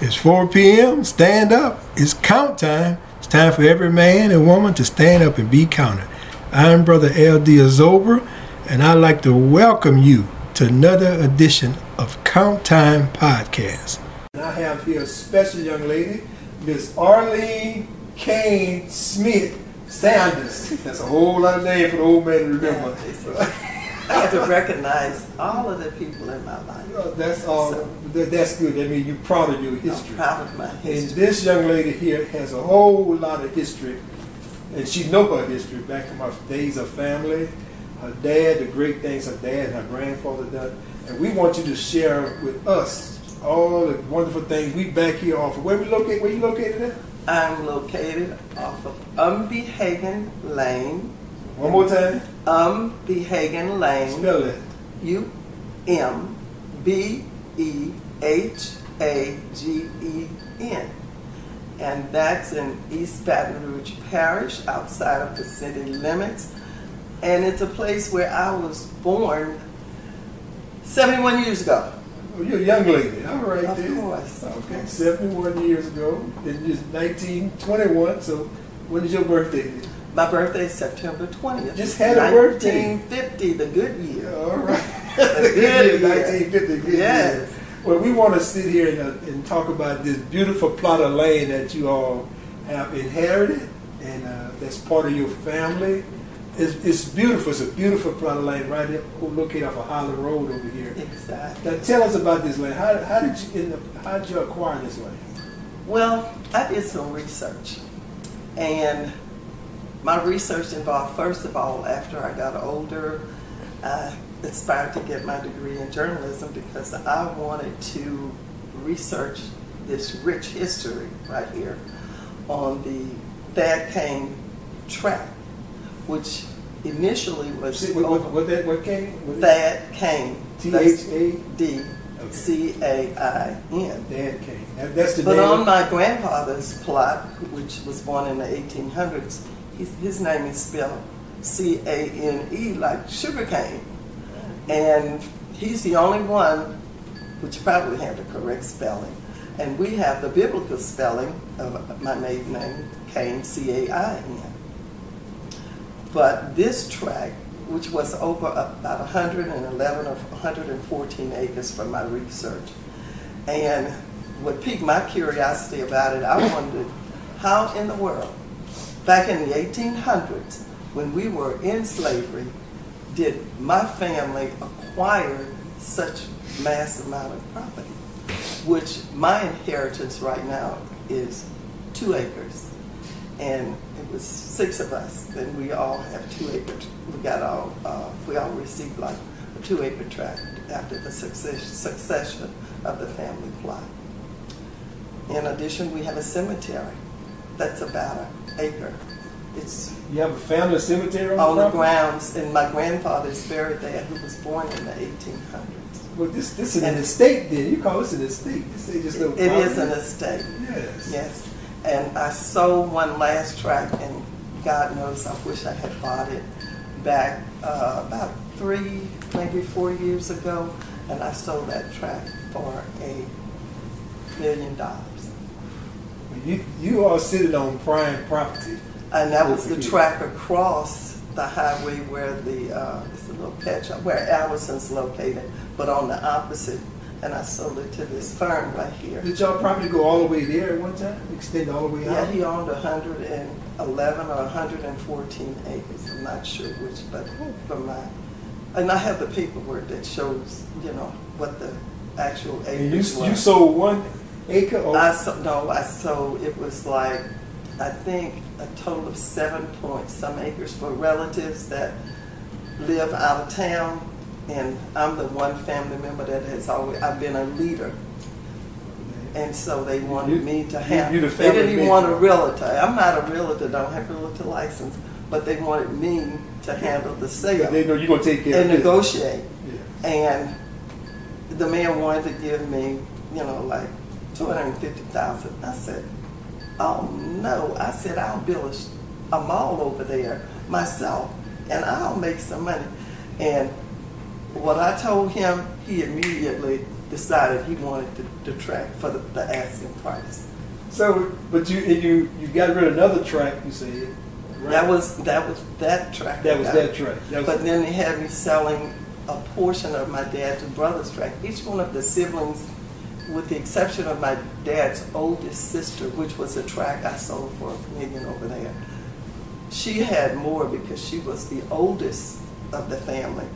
It's 4 p.m. Stand up. It's count time. It's time for every man and woman to stand up and be counted. I'm Brother L.D. Azober, and I'd like to welcome you to another edition of Count Time Podcast. I have here a special young lady, Miss Arlene Cain Smith Sanders. That's a whole lot of name for the old man to remember. I have to recognize all of the people in my life. Oh, that's all. So, that, that's good. I mean, you're proud of your history. I'm proud of my history. And this young lady here has a whole lot of history, and she know her history back from her days of family, her dad, the great things her dad and her grandfather done, and we want you to share with us all the wonderful things. We back here off of where we located? Where you located at? I'm located off of Umby Umbehagen Lane one more time. Um Behagen Lane. Spell it. U M B E H A G E N. And that's in East Baton Rouge Parish, outside of the city limits. And it's a place where I was born 71 years ago. Oh, you're a young lady. All right, of then. course. Okay, 71 years ago. It's 1921. So, when is your birthday? My birthday is September 20th. Just had a birthday. 1950, the good year. All right. the good year, 1950, good yes. year. Well, we want to sit here and, uh, and, talk about this beautiful plot of land that you all have inherited, and uh, that's part of your family. It's, it's, beautiful. It's a beautiful plot of land right there, located off of Highland Road over here. Exactly. Now, tell us about this land. How, how did you the, how did you acquire this land? Well, I did some research, and my research involved, first of all, after I got older, I aspired to get my degree in journalism because I wanted to research this rich history right here on the Thad Cain track, which initially was See, what, what, what, that what came? What Thad Cain. T H A D C A I N. Thad Cain. That, that's the but name. on my grandfather's plot, which was born in the 1800s, his, name is spelled C A N E, like sugar cane. And he's the only one which probably had the correct spelling. And we have the biblical spelling of my maiden name, Cain, C A I N. But this tract, which was over about 111 or 114 acres from my research, and what piqued my curiosity about it, I wondered how in the world back in the 1800s, when we were in slavery, did my family acquire such mass amount of property, which my inheritance right now is two acres. And it was six of us, and we all have two acres. We got all, uh, we all received like a two acre tract after the success, succession of the family plot. In addition, we have a cemetery that's about an acre. It's you have a family cemetery on, on the, the grounds, and my grandfather is buried there, who was born in the 1800s. Well, this this is an estate. Then you call this an estate. This ain't just no. It is an estate. Yes. Yes, and I sold one last tract, and God knows I wish I had bought it back uh, about three, maybe four years ago, and I sold that tract for a million dollars. You you are sitting on prime property. And that was the track across the highway where the uh, it's a little pet shop where Allison's located, but on the opposite. And I sold it to this firm right here. Did y'all property go all the way there at one time? Extend all the way yeah, out? Yeah, he owned 111 or 114 acres. I'm not sure which, but from my and I have the paperwork that shows, you know, what the actual acres and you, you sold one acre? Or? I so, no, I sold. It was like I think a total of seven point some acres for relatives that live out of town. And I'm the one family member that has always, I've been a leader. And so they wanted you, me to have, you, the they didn't even want a realtor. I'm not a realtor, don't have a realtor license, but they wanted me to handle the sale. They know you're going to take care and negotiate. Yeah. And the man wanted to give me, you know, like 250000 I said, Oh no, I said I'll build a, a mall over there myself and I'll make some money. And what I told him, he immediately decided he wanted to, the track for the, the asking price. So, but you you you got rid of another track. You said right? That was that was that track. that was that track. That was, But then they had me selling a portion of my dad's brother's track. Each one of the siblings, with the exception of my dad's oldest sister, which was a track I sold for a million over there, she had more because she was the oldest of the family.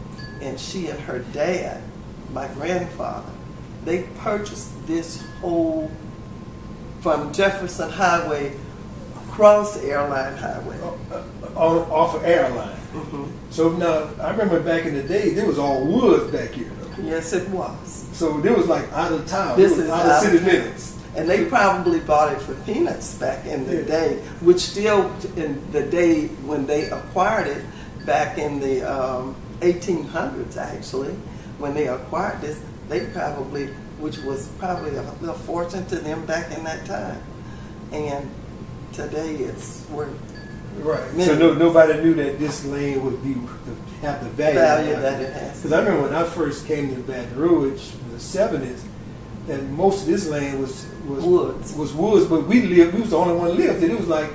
And she and her dad, my grandfather, they purchased this whole from Jefferson Highway across airline highway. uh, on, off of airline. Mhm. So now I remember back in the day, there was all woods back here. Yes, it was. So it was like out of town. This It was is out out of city limits. And they probably bought it for peanuts back in the Yeah. day, which still, in the day when they acquired it, back in the um, 1800s actually, when they acquired this, they probably, which was probably a little fortune to them back in that time. And today it's worth Right. So no, nobody knew that this land would be have the value, value that it has. Because I remember when I first came to Baton Rouge in the seventies, that most of this land was was Woods. was woods, but we lived. We was the only one lived. And it was like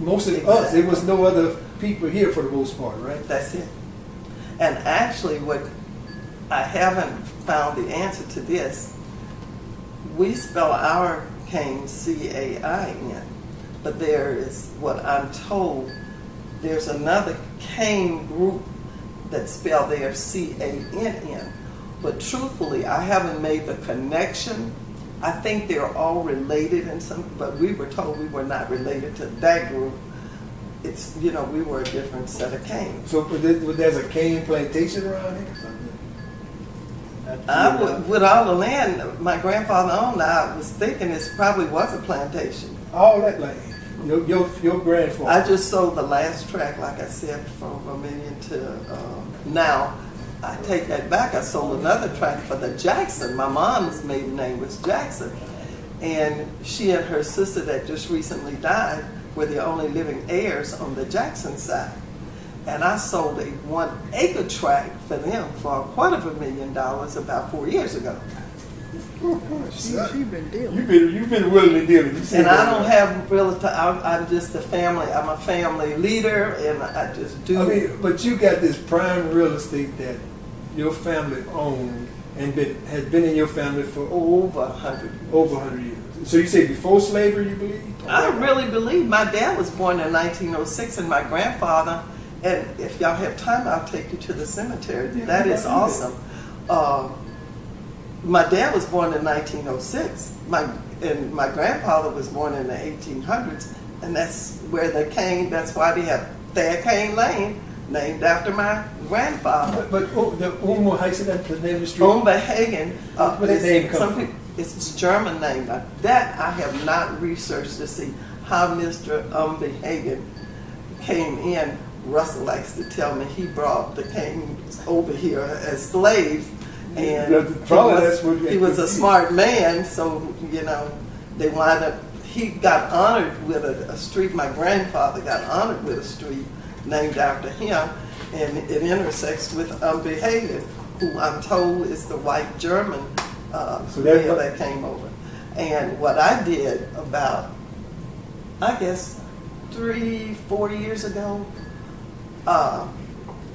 most of us. There was no other people here for the most part, right? That's it. And actually, what I haven't found the answer to this. We spell our cane C A I N, but there is what I'm told. There's another cane group that spell their C A N N, but truthfully, I haven't made the connection. I think they're all related in some, but we were told we were not related to that group. It's you know we were a different set of canes. So there- there's a cane plantation around here. or? I would, with all the land my grandfather owned, I was thinking it probably was a plantation. all that land. Your your your grandfather. I just sold the last track, like I said, from a million to um, now. I take that back. I sold another track for the Jackson. My mom's maiden name was Jackson, and she and her sister that just recently died were the only living heirs on the Jackson side. And I sold a one acre tract for them for a quarter of a million dollars about four years ago. She, she been dealing. You've been you've been willing to deal. And I don't have real. I'm, I'm just a family. I'm a family leader, and I just do. I mean, but you got this prime real estate that your family owned and been has been in your family for over a hundred. over 100 years. So you say before slavery, you believe? I really believe my dad was born in 1906, and my grandfather. And if y'all have time, I'll take you to the cemetery. Yeah, that is awesome. Uh, my dad was born in 1906. My and my grandfather was born in the 1800s, and that's where they came. That's why they have Thad Cane Lane, named after my grandfather. But, but oh, the you that? The name of the street? Umbehagen. Uh, Where is- name come from? It's a German name. Now, that I have not researched to see how Mr. Umba Hagen came in. Russell likes to tell me he brought the canes over here as slaves. And Yeah, probably he was, that's what- he was a smart man, so, you know, they wind up, he got honored with a, a street, my grandfather got honored with a street named after him, and it intersects with Umbehagen, who I'm told is the white German uh, So that- that came over. And what I did about, I guess, three, four years ago, uh,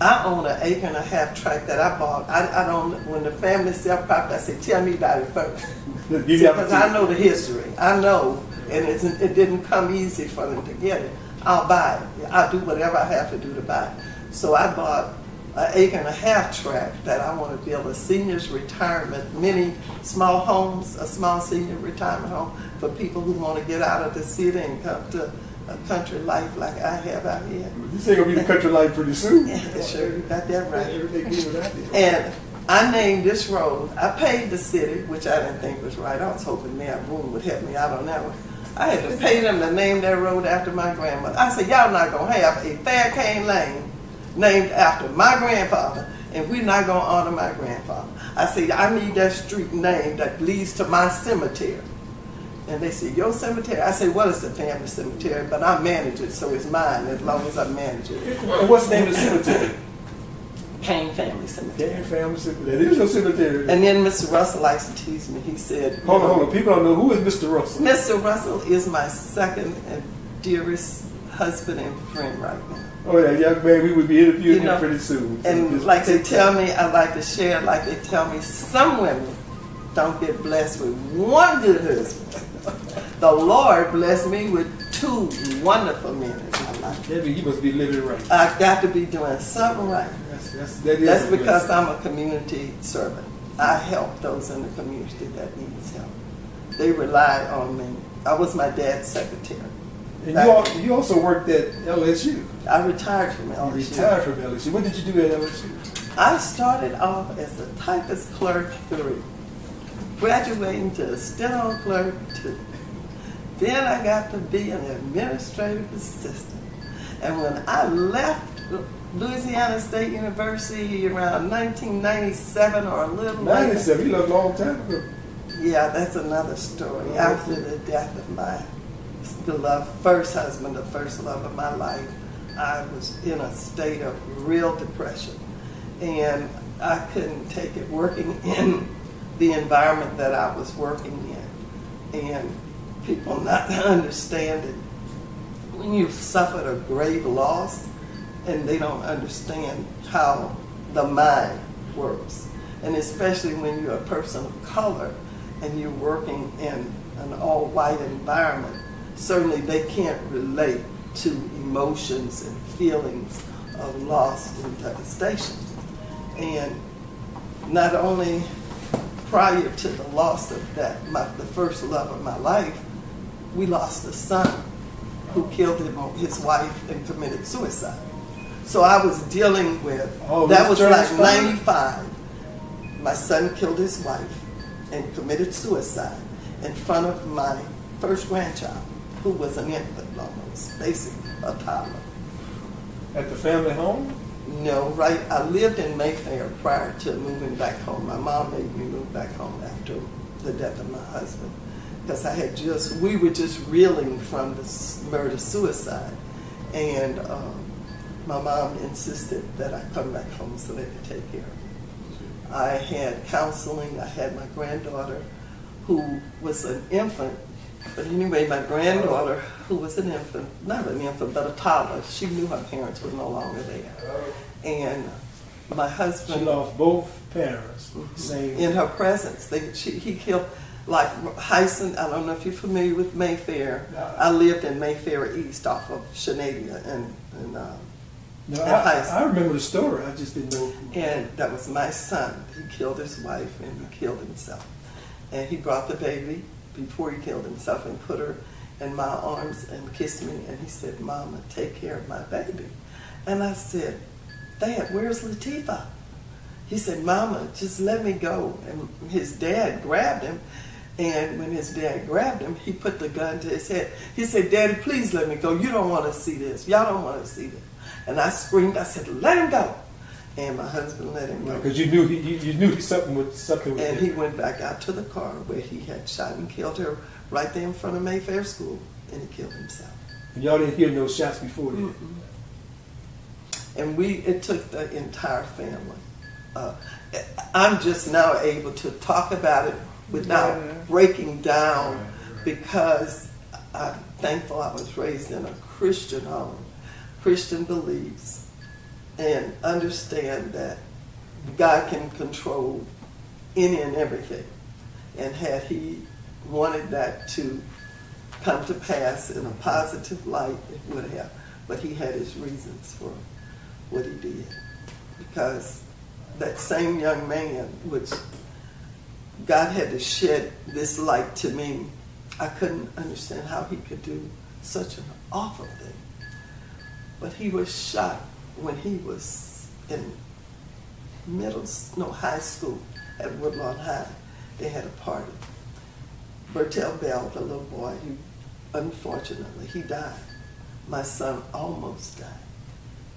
I own an acre and a half tract that I bought. I, I don't, when the family sell property, I say, tell me about it first. Because I know the history. I know, and it's, it didn't come easy for them to get it. I'll buy it. I'll do whatever I have to do to buy it. So I bought an acre and a half tract that I want to build a senior's retirement, many small homes, a small senior retirement home for people who want to get out of the city and come to a country life like I have out here. This ain't gonna be the country life pretty soon. Yeah, sure, you got that right. Everything good with that. And I named this road, I paid the city, which I didn't think was right. I was hoping Mayor Broome would help me out on that one. I had to pay them to name that road after my grandmother. I said, y'all not gonna have a Fair Cane Lane named after my grandfather, and we're not gonna honor my grandfather. I said, I need that street name that leads to my cemetery. And they said, your cemetery? I said, well, it's the family cemetery, but I manage it, so it's mine as long as I manage it. And what's the name of the cemetery? Cain Family Cemetery. Cain Family Cemetery. That is your cemetery. And then Mr. Russell likes to tease me. He said, hold on, hold on. People don't know who is Mr. Russell. Mr. Russell is my second and dearest husband and friend right now. Oh, that young man, we would be interviewing You know, him pretty soon. So And like they tell time. me, I like to share, like they tell me, some women don't get blessed with one good husband. The Lord blessed me with two wonderful men in my life. That you must be living right. I got to be doing something right. That's, that's, that is That's because. I'm a community servant. I help those in the community that needs help. They rely on me. I was my dad's secretary. And you, al- you also worked at LSU. I retired from You LSU. retired from LSU. What did you do at LSU? I started off as a typist clerk three, graduating to a steno clerk two. Then I got to be an administrative assistant. And when I left Louisiana State University around 1997 or a little later, 97. You left a long time ago. yeah, that's another story. After the death of my beloved first husband, the first love of my life, I was in a state of real depression. And I couldn't take it working in the environment that I was working in. And people not understanding when you've suffered a grave loss and they don't understand how the mind works. And especially when you're a person of color and you're working in an all white environment, certainly they can't relate to emotions and feelings of loss and devastation. And not only prior to the loss of that, my, the first love of my life, we lost a son who killed him, his wife and committed suicide. So I was dealing with, Oh, that was like 95. My son killed his wife and committed suicide in front of my first grandchild, who was an infant almost, basically a toddler. At the family home? No, right. I lived in Mayfair prior to moving back home. My mom made me move back home after the death of my husband because I had just we were just reeling from the murder suicide, and um, my mom insisted that I come back home so they could take care of me. I had counseling. I had my granddaughter, who was an infant. But anyway, my granddaughter, who was an infant, not an infant, but a toddler, she knew her parents were no longer there. And my husband. She lost both parents. Same. in her presence, they, she, he killed, like Hyson, I don't know if you're familiar with Mayfair. I lived in Mayfair East off of Shanadia and, and uh, no, I, I remember the story. I just didn't know. And that was my son. He killed his wife and he killed himself. And he brought the baby before he killed himself and put her in my arms and kissed me. And he said, Mama, take care of my baby. And I said, Dad, where's Latifah? He said, Mama, just let me go. And his dad grabbed him. And when his dad grabbed him, he put the gun to his head. He said, Daddy, please let me go. You don't want to see this. Y'all don't want to see this. And I screamed, I said, let him go. And my husband let him go. Because you knew he, you, you knew something was something was And he went back out to the car where he had shot and killed her right there in front of Mayfair School. And he killed himself. And y'all didn't hear no shots before then. And we, it took the entire family. Uh, I'm just now able to talk about it without Yeah. breaking down because I'm thankful I was raised in a Christian home, Christian beliefs, and understand that God can control any and everything. And had He wanted that to come to pass in a positive light, it would have. But He had His reasons for what He did. Because that same young man, which God had to shed this light to me, I couldn't understand how he could do such an awful thing. But he was shot when he was in middle, no, high school at Woodlawn High. They had a party. Bertel Bell, the little boy, he, unfortunately, he died. My son almost died.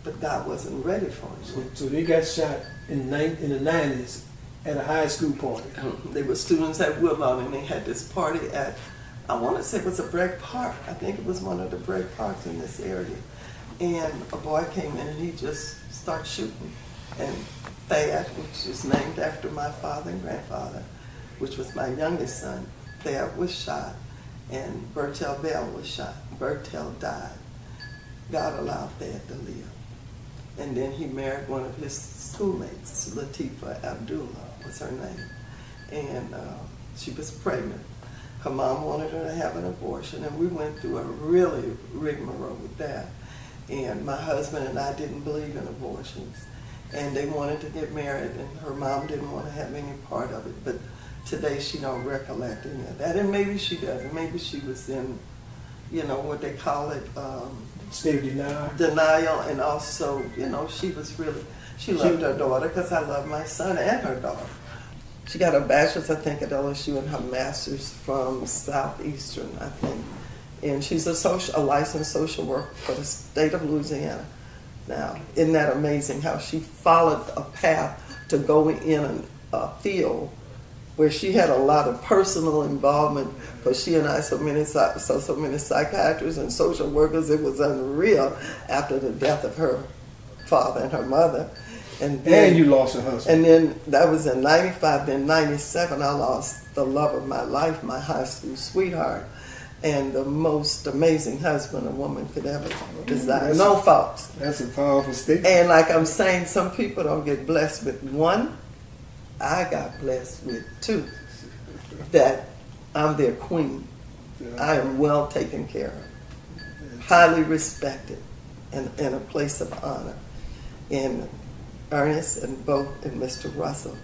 But God wasn't ready for him. So, so they got shot in, in the nineties at a high school party. They were students at Woodlawn, and they had this party at, I want to say it was a BREC Park. I think it was one of the BREC Parks in this area. And a boy came in and he just started shooting. And Thad, which is named after my father and grandfather, which was my youngest son. Thad was shot, and Bertel Bell was shot. Bertel died. God allowed Thad to live. And then he married one of his schoolmates, Latifa Abdullah was her name. And uh, she was pregnant. Her mom wanted her to have an abortion, and we went through a really rigmarole with that. And my husband and I didn't believe in abortions. And they wanted to get married, and her mom didn't want to have any part of it. But today she don't recollect any of that. And maybe she doesn't. Maybe she was in, you know, what they call it, um, State of denial. denial. And also, you know, she was really, she loved her daughter because I love my son and her daughter. She got a bachelor's, I think, at LSU and her master's from Southeastern, I think. And she's a social, a licensed social worker for the state of Louisiana. Now, isn't that amazing how she followed a path to go in a field where she had a lot of personal involvement because she and I so many so so many psychiatrists and social workers it was unreal after the death of her father and her mother and then, And you lost a husband. and then that was in 95 then 97 I lost the love of my life my high school sweetheart and the most amazing husband a woman could ever desire That's- no faults That's a powerful statement. and like I'm saying, some people don't get blessed with one. I got blessed with two. That I'm their queen. I am well taken care of, highly respected, and in a place of honor. In Ernest and both and Mr. Russell,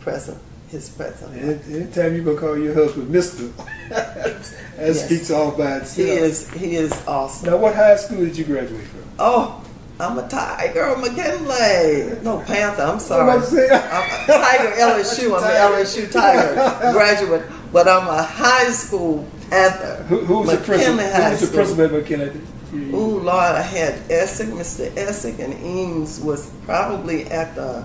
present, his present. Any- Anytime you gonna call your husband Mister, that Yes. speaks all by itself. He is he is awesome. Now, what high school did you graduate from? Oh, I'm a Tiger McKinley. No Panther. I'm sorry. I'm about to say- I'm a Tiger LSU. I'm an LSU Tiger graduate, but I'm a high school Panther. Who, who was the principal? McKinley Who High was the principal at McKinley? Ooh, Lord, I had Essig, Mr. Essig, and Eames was probably at the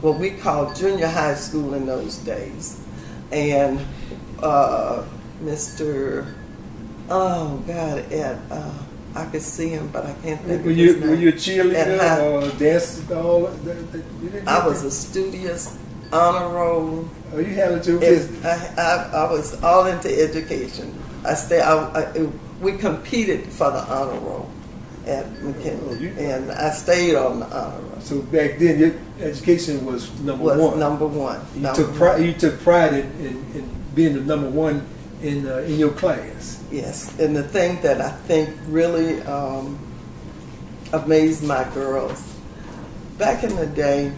what we called junior high school in those days, and uh, Mr. Oh God, at uh, I could see him, but I can't think Were of you his name. were you a cheerleader or dance all? that- that- you didn't I was a studious honor roll. Oh, you your It- business. I, I, I was all into education. I stay. I, I, we competed for the honor roll at McKinley, and I stayed on the honor roll. So back then, your education was number Was one. number one. you number took pride. You took pride in, in, in being the number one in uh, in your class. Yes, and the thing that I think really um, amazed my girls back in the day,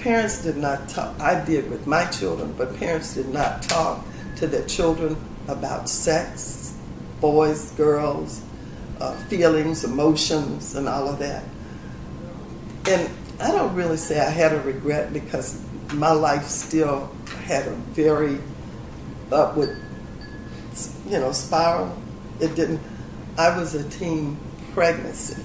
parents did not talk. I did with my children, but parents did not talk to their children about sex, boys, girls, uh, feelings, emotions, and all of that. And I don't really say I had a regret because my life still had a very upward, you know, spiral. It didn't. I was a teen pregnancy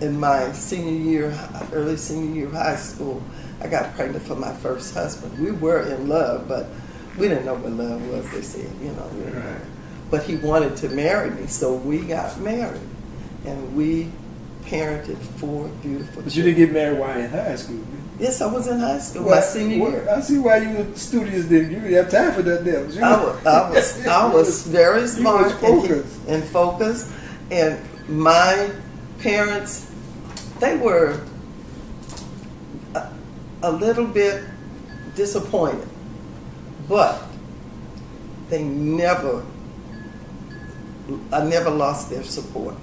in my senior year, early senior year of high school. I got pregnant for my first husband. We were in love, but we didn't know what love was. They said, you know, we. But he wanted to marry me, so we got married, and we parented four beautiful But you didn't get married while in high school. Yes, I was in high school, my senior well, year. I see why you were studious. Then you didn't have time for that. You I was, I was, I was very smart was and, focused. and focused, and my parents, they were a, a little bit disappointed, but they never, I never lost their support.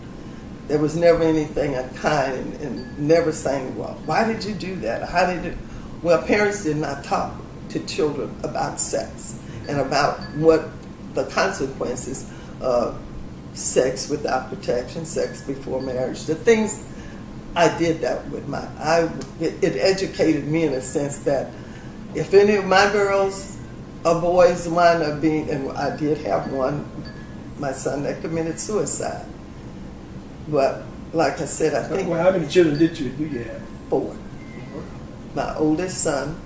There was never anything unkind and, and never saying, well, why did you do that? How did it? Well, parents did not talk to children about sex and about what the consequences of sex without protection, sex before marriage, the things I did that with my, I, it, it educated me in a sense that if any of my girls or boys wind up being, and I did have one, my son that committed suicide. But like I said, I think Well, how many children did you do you have? four. My oldest son,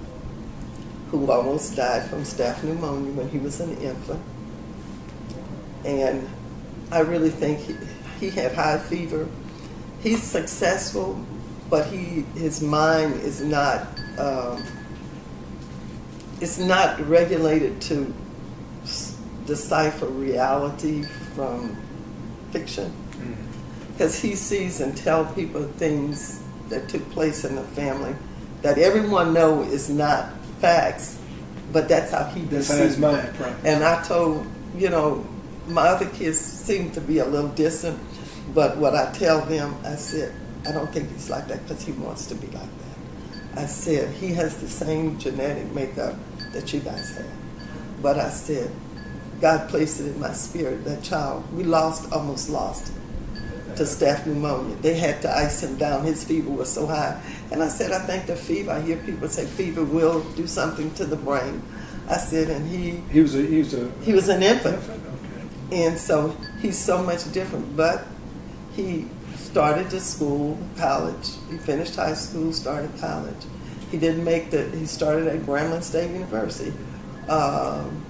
who almost died from staph pneumonia when he was an infant, and I really think he, he had high fever. He's successful, but he his mind is not um, it's not regulated to decipher reality from fiction mm-hmm. because he sees and tell people things that took place in the family that everyone know is not facts, but that's how he That's how his mind. And I told, you know, my other kids seem to be a little distant, but what I tell them, I said, I don't think he's like that because he wants to be like that. I said, he has the same genetic makeup that you guys have. But I said, God placed it in my spirit, that child. We lost, almost lost to staph pneumonia. They had to ice him down. His fever was so high. And I said, I think the fever, I hear people say fever will do something to the brain. I said, and he, He was a he was a he was an infant. Okay. And so he's so much different. But he started to school, college. He finished high school, started college. He didn't make the, he started at Grambling State University. Um,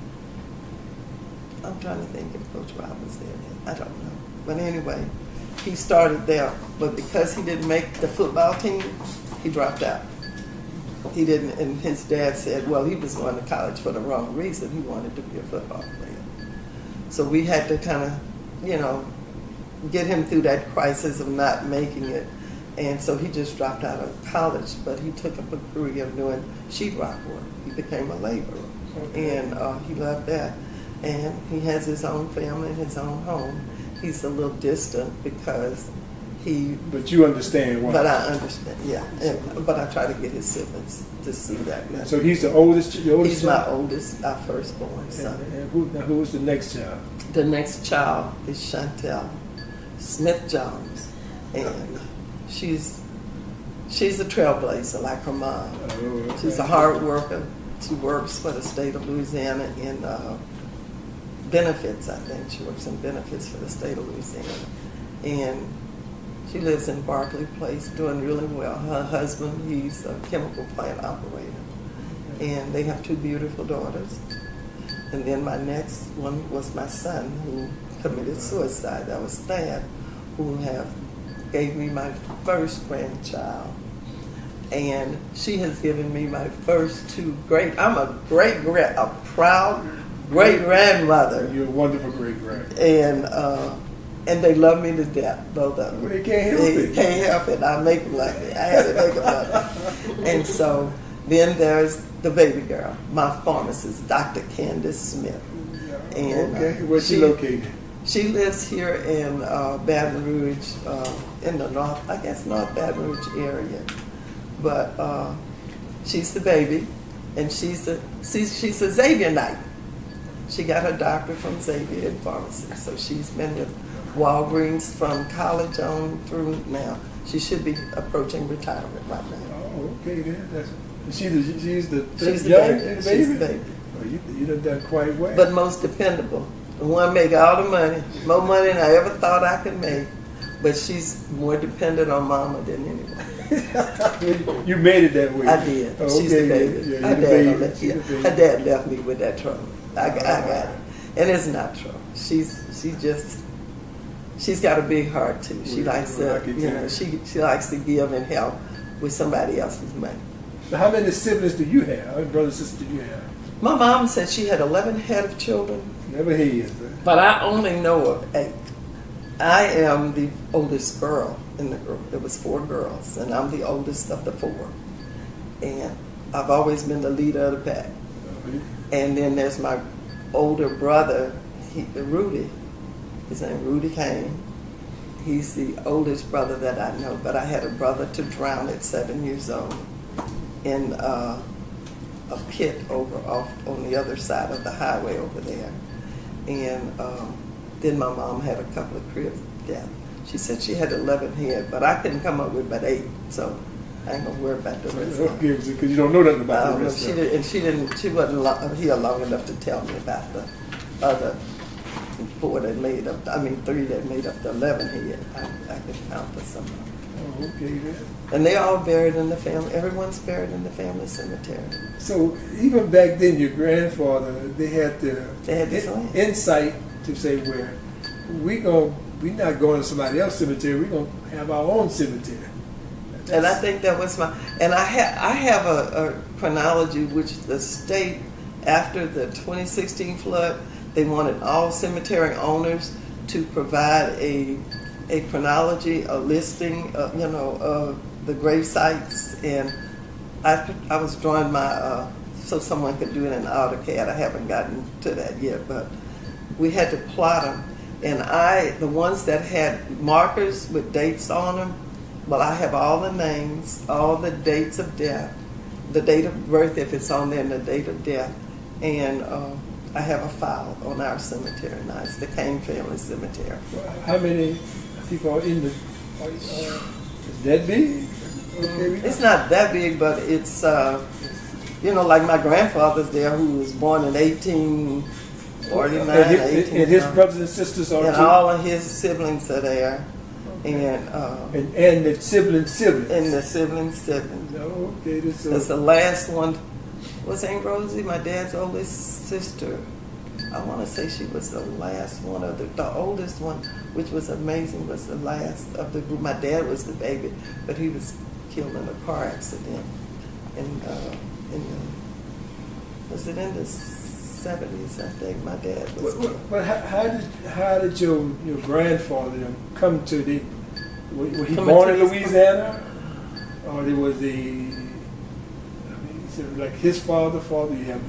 I'm trying to think if Coach Rob was there. I don't know. But anyway, he started there. But because he didn't make the football team, he dropped out. He didn't, and his dad said, well, he was going to college for the wrong reason. He wanted to be a football player. So we had to kind of, you know, get him through that crisis of not making it. And so he just dropped out of college, but he took up a career of doing sheetrock work. He became a laborer, Okay. and uh, he loved that. And he has his own family and his own home. He's a little distant because he, But you understand why. but I understand, yeah. And, but I try to get his siblings to see that. so he's the oldest. The oldest He's my oldest, our firstborn son. and who, now who was the next child? The next child is Chantel Smith Jones, and she's she's a trailblazer like her mom. Oh, She's a hard worker. She works for the state of Louisiana in uh, benefits. I think she works in benefits for the state of Louisiana, and she lives in Barclay Place, doing really well. Her husband, he's a chemical plant operator, and they have two beautiful daughters. And then my next one was my son who committed suicide. That was Thad, who have gave me my first grandchild. And she has given me my first two great. I'm a great grand, a proud great grandmother, You're a wonderful great grand. and uh, and they love me to death, both of them. Well, they can't help They it. can't help it. I make them love me. I had to make them love me. And so then there's the baby girl, my pharmacist, Dr. Candace Smith. And, uh, okay, where's she she- located? She lives here in uh, Baton Rouge, uh, in the north, I guess North Baton Rouge area. But uh, she's the baby, and she's a she's, she's a Xavierite. She got her doctorate from Xavier in pharmacy, so she's been with Walgreens from college on through now. She should be approaching retirement right now. Oh, okay, then. That's, she's the, she's the, She's the young- baby. She's the baby. Oh, you, you done done quite well. But most dependable. The one make all the money, more money than I ever thought I could make. But she's more dependent on mama than anyone. you made it that way. I did. Oh, She's the baby. Yeah, her, dad, baby. left- yeah, her dad left me with that trouble. I, got- I got it. And it's not trouble. She's she just she's got a big heart too. She likes to you know, she she likes to give and help with somebody else's money. Now, how many siblings do you have? How many brothers and sisters do you have? My mom said she had eleven head of children. Never heard. huh? But I only know of eight. I am the oldest girl in the group. There was four girls, and I'm the oldest of the four. And I've always been the leader of the pack. And then there's my older brother, he, Rudy. His name Rudy Cain. He's the oldest brother that I know. But I had a brother to drown at seven years old in uh, a pit over off on the other side of the highway over there. And um, then my mom had a couple of crib deaths. She said she had 11 head, but I couldn't come up with but eight. So I ain't gonna worry about the rest. of it. Okay, because you don't know nothing about don't the oh, know. rest She did, and she didn't. She wasn't lo- here long enough to tell me about the other four that made up. I mean, three that made up the 11 here. I, I could count for some. Oh, okay, then. And they all buried in the family. Everyone's buried in the family cemetery. So even back then, your grandfather, they had the They had this in- insight to say, where we going We're not going to somebody else's cemetery. We're gonna have our own cemetery." And I think that was my, and I have, I have a, a chronology which the state, after the 2016 flood, they wanted all cemetery owners to provide a, a chronology, a listing, uh, you know, of the grave sites. And I, I was drawing my, uh, so someone could do it in AutoCAD. I haven't gotten to that yet, but we had to plot them. And I, the ones that had markers with dates on them, well, I have all the names, all the dates of death, the date of birth if it's on there, and the date of death. And uh, I have a file on our cemetery now. It's the Cain Family Cemetery. How many people are in the? Uh, is that big? It's not that big, but it's, uh, you know, like my grandfather's there who was born in 1849, and, his, 18 and his brothers and sisters are And too. all of his siblings are there. And, uh, and, and the sibling siblings. and the siblings, siblings. No, okay, this is the last one. Was Aunt Rosie, my dad's oldest sister? I want to say she was the last one of the, the oldest one, which was amazing, was the last of the group. My dad was the baby, but he was killed in a car accident. And, uh, in the, was it in the 70s, I think, my dad was But, killed. but- but how, how did how did your your grandfather come to the? Was, was he Coming born in this- Louisiana, or it was the? I mean, is like his father, father? You have.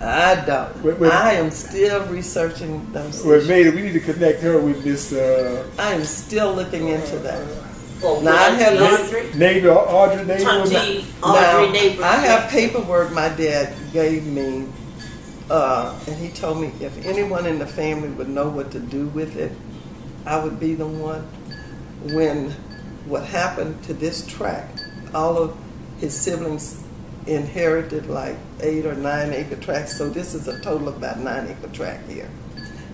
I don't. Wait, wait. I am still researching those Well, issues. maybe we need to connect her with this uh, I am still looking into that. Oh, Now, I have Audrey? neighbor, Audrey neighbor. Auntie Now, Audrey neighbor. I have paperwork my dad gave me, uh, and he told me if anyone in the family would know what to do with it, I would be the one. When what happened to this tract, all of his siblings inherited like eight or nine acre tracts, so this is a total of about nine acre tract here.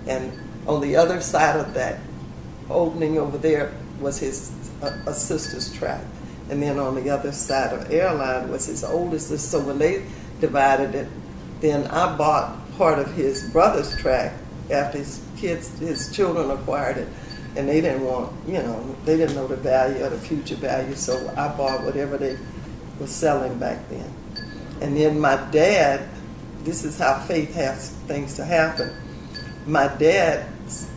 And on the other side of that opening over there was his a, a sister's tract, and then on the other side of airline was his oldest. So when they divided it, then I bought part of his brother's tract after his kids, his children acquired it, and they didn't want, you know, they didn't know the value or the future value, so I bought whatever they were selling back then. And then my dad, this is how faith has things to happen. My dad's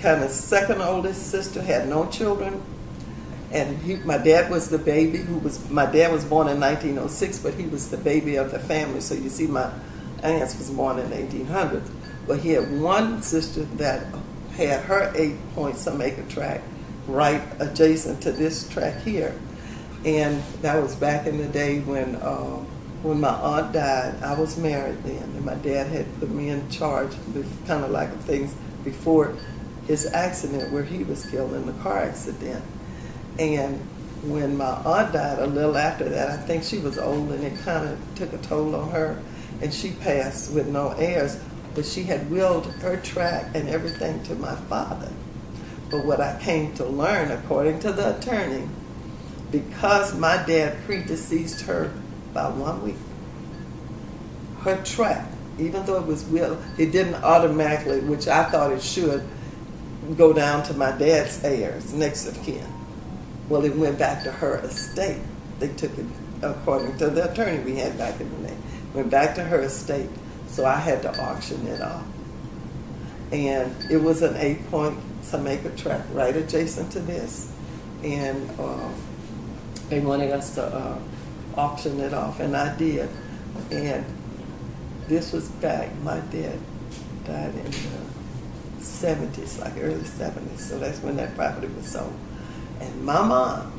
kind of second oldest sister had no children, and he, my dad was the baby who was my dad was born in 1906, but he was the baby of the family. So you see, my aunt was born in 1800. But he had one sister that had her eight point some acre tract right adjacent to this tract here, and that was back in the day when. Uh, when my aunt died, I was married then, and my dad had put me in charge, kind of like things before his accident where he was killed in the car accident. And when my aunt died, a little after that, I think she was old and it kind of took a toll on her, and she passed with no heirs. But she had willed her tract and everything to my father. But what I came to learn, according to the attorney, because my dad predeceased her by one week, her tract, even though it was will, it didn't automatically, which I thought it should, go down to my dad's heirs, next of kin. Well, it went back to her estate. They took it, according to the attorney we had back in the day, went back to her estate. So I had to auction it off. And it was an eight point some acre tract right adjacent to this. And uh, they wanted us to uh, auction it off, and I did. And this was back, my dad died in the 70s, like early 70s, so that's when that property was sold. And my mom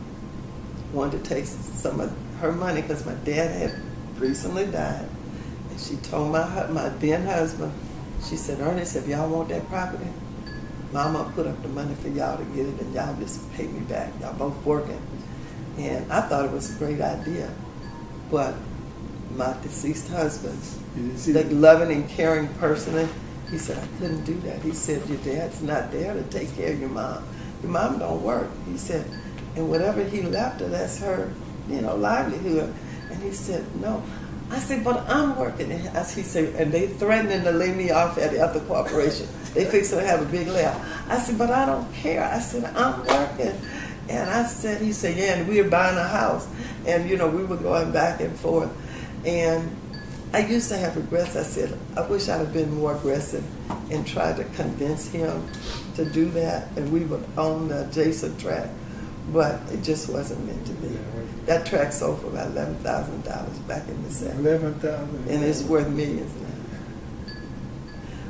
wanted to take some of her money because my dad had recently died. And she told my, my then husband, she said, Ernest, if y'all want that property, Mama put up the money for y'all to get it and y'all just pay me back. Y'all both working. And I thought it was a great idea. But my deceased husband, You didn't see the that? loving and caring person, he said, I couldn't do that. He said, Your dad's not there to take care of your mom. Your mom don't work. He said, and whatever he left her, that's her, you know, livelihood. And he said, No. I said, but I'm working. As he said, and they threatening to lay me off at the other corporation. They fixing to have a big layoff. I said, but I don't care. I said, I'm working. And I said, he said, yeah, and we were buying a house. And, you know, we were going back and forth. And I used to have regrets. I said, I wish I'd have been more aggressive and tried to convince him to do that. And we would own the adjacent track. But it just wasn't meant to be. That track sold for about $11,000 back in the 70s. Eleven thousand. And it's worth millions now.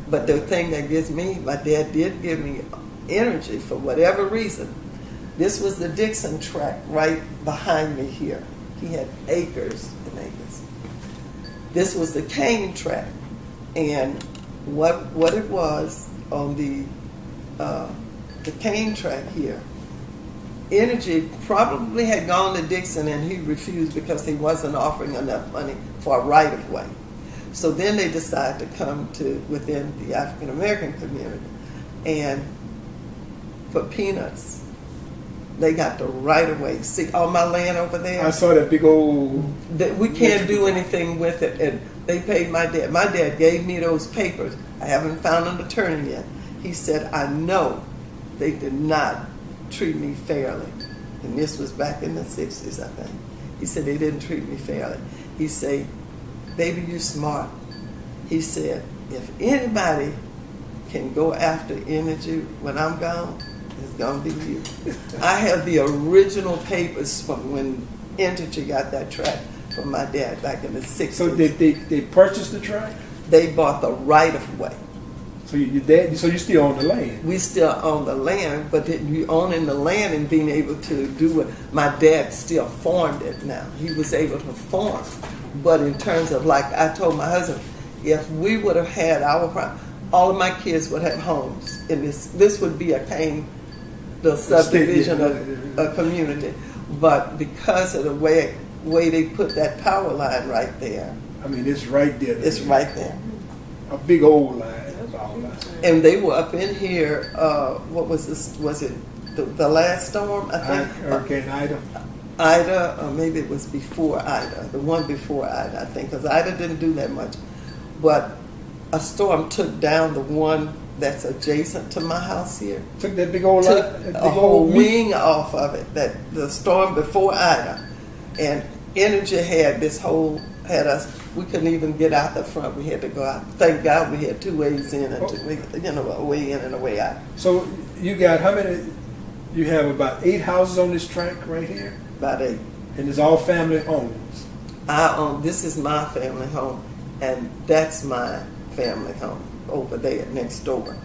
But the thing that gives me, my dad did give me energy for whatever reason. This was the Dixon track right behind me here. He had acres and acres. This was the Cain track. And what what it was on the uh, the Cain track here, Entergy probably had gone to Dixon and he refused because he wasn't offering enough money for a right of way. So then they decided to come to within the African American community and for peanuts, they got the right of way. See all my land over there? I saw that big old. that we can't do anything with it. And they paid my dad. My dad gave me those papers. I haven't found an attorney yet. He said, I know they did not treat me fairly. And this was back in the 60s, I think. He said, they didn't treat me fairly. He said, baby, you smart. He said, if anybody can go after Entergy when I'm gone, it's gonna be you. I have the original papers from when Entergy got that track from my dad back in the 60s. So they, they, they purchased the track. they bought the right of way. So you, dad. So you still own the land. We still own the land, but then you owning the land and being able to do it. My dad still farmed it now. He was able to farm. But in terms of like I told my husband, if we would have had our all of my kids would have homes and this. This would be a Cain, the subdivision of a community. But because of the way way they put that power line right there, I mean, it's right there. it's right there. A big old line. That's all line. And they were up in here. Uh, what was this? Was it the, the last storm? I think Hurricane Ida. Ida, or maybe it was before Ida. The one before Ida, I think, because Ida didn't do that much. But a storm took down the one that's adjacent to my house here. Took that big old Took that a big whole old meat. wing off of it. That the storm before Ida, and Entergy had this whole had us. We couldn't even get out the front. We had to go out. Thank God we had two ways in and two, oh. you know a way in and a way out. So you got how many? You have about eight houses on this track right here, About eight. and it's all family homes. I own this is my family home, and that's my family home over there next door.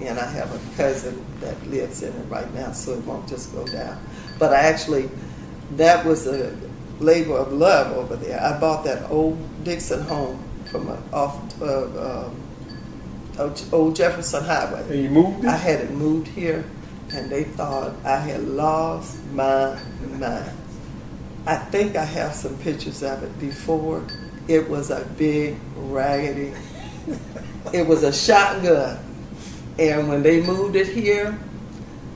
And I have a cousin that lives in it right now, so it won't just go down. But I actually, that was a labor of love over there. I bought that old Dixon home from a, off of um, old- old Jefferson Highway. And you moved it. I had it moved here, and they thought I had lost my mind. I think I have some pictures of it before. It was a big, raggedy, it was a shotgun. And when they moved it here,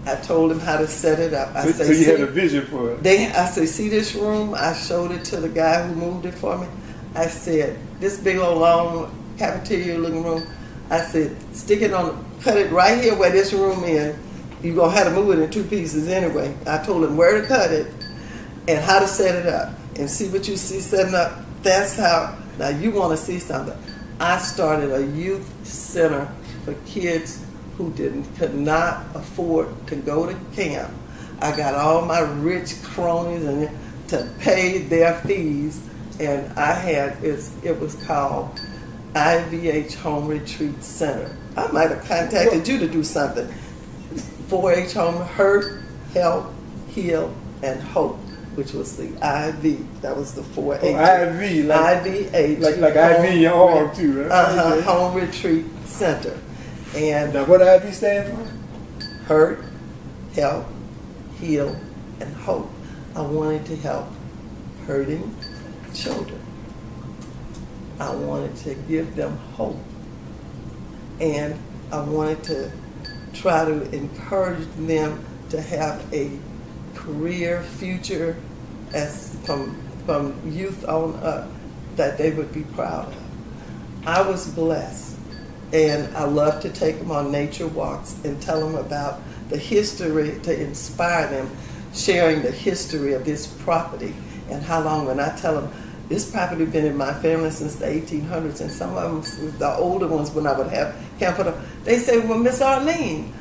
I told them how to set it up. I so, said, so you had a vision for it. they, I said, see this room? I showed it to the guy who moved it for me. I said, this big old long cafeteria looking room. I said, stick it on, cut it right here where this room is. You're gonna have to move it in two pieces anyway. I told him where to cut it and how to set it up and see what you see setting up. That's how, now you wanna see something. I started a youth center for kids who didn't, could not afford to go to camp. I got all my rich cronies and to pay their fees, and I had it's, it was called IVH Home Retreat Center. I might have contacted you to do something. 4-H Home Hurt, Help, Heal, and Hope, which was the IV. That was the 4-H. Oh, IV, like- IVH. like- like IV your arm, too, right? Uh-huh, Home Retreat Center. And Now, what IV stand for? hurt, help, heal, and hope. I wanted to help hurting children. I wanted to give them hope. And I wanted to try to encourage them to have a career future as from from youth on up that they would be proud of. I was blessed, and I love to take them on nature walks and tell them about the history to inspire them, sharing the history of this property and how long. When I tell them this property been in my family since the 1800s, and some of them, the older ones, when I would have camp for them, they say, "Well, Miss Arlene."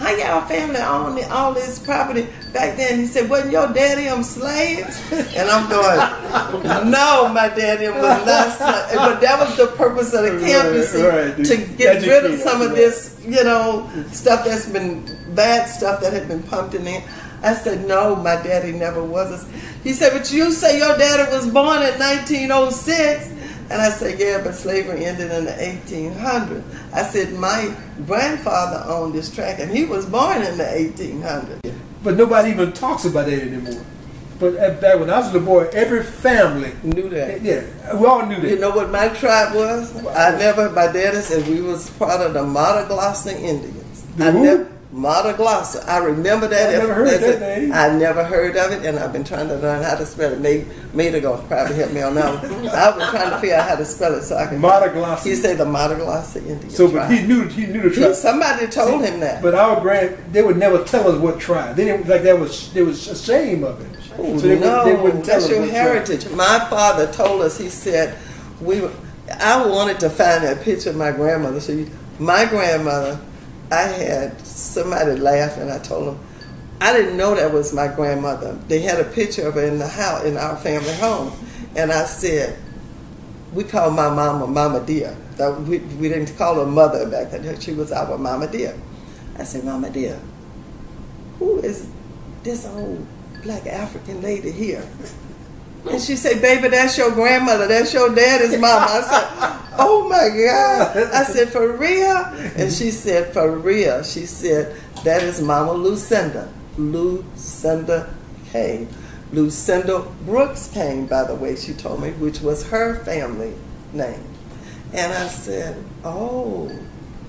How y'all family own all this property back then? He said, wasn't your daddy them slaves? And I'm going, no, my daddy was not slaves. But that was the purpose of the camp, you see, Right, right. to get rid of Educate some of this, you know, stuff that's been bad stuff that had been pumped in there. I said, no, my daddy never was. a-" He said, but you say your daddy was born in 1906. And I said, yeah, but slavery ended in the 1800s. I said, my grandfather owned this track, and he was born in the 1800s. But nobody even talks about that anymore. But at- back when I was a little boy, every family, Knew that. yeah, we all knew that. You know what my tribe was? I never, my daddy said we was part of the Madagascar Indians. The I who? never, Madagascar. I remember that. I never heard a- that name. I never heard of it, and I've been trying to learn how to spell it. May Maida gonna probably help me on that one. I've been trying to figure out how to spell it so I can. Madagascar. He said the Madagascar Indian So, but tribe. he knew he knew the He- tribe. somebody told him that. But our grand, they would never tell us what tribe. They didn't like that was they was ashamed of it. Oh, so they, no, they wouldn't tell that's us your what tribe. heritage. My father told us. He said, "We." I wanted to find that picture of my grandmother. So, you, my grandmother, I had somebody laugh, and I told them, I didn't know that was my grandmother. They had a picture of her in the house in our family home, and I said, "We called my mama Mama Dear. That we, we didn't call her mother back then. She was our Mama Dear." I said, "Mama Dear, who is this old black African lady here? And she said, baby, that's your grandmother. That's your daddy's mama. I said, oh my God. I said, for real? And she said, for real. She said, that is Mama Lucinda. Lucinda Kane. Lucinda Brooks Kane, by the way, she told me, which was her family name. And I said, oh.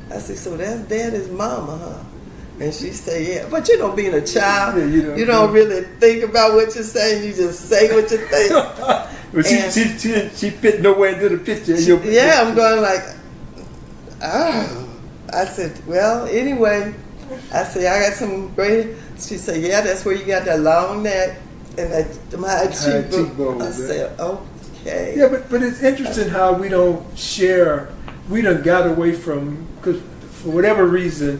I said, so that's daddy's mama, huh? And she said, yeah. But you know, being a child, Yeah, you you don't- don't, really think about what you're saying. You just say what you think. But she, And- she, she, she fit nowhere into the picture. your- yeah, I'm going like, oh. I said, well, anyway, I said, I got some great. She said, yeah, that's where you got that long neck and that high cheekbone. cheekbone, I said, okay. Yeah, but but it's interesting how we don't share. We done got away from because for whatever reason,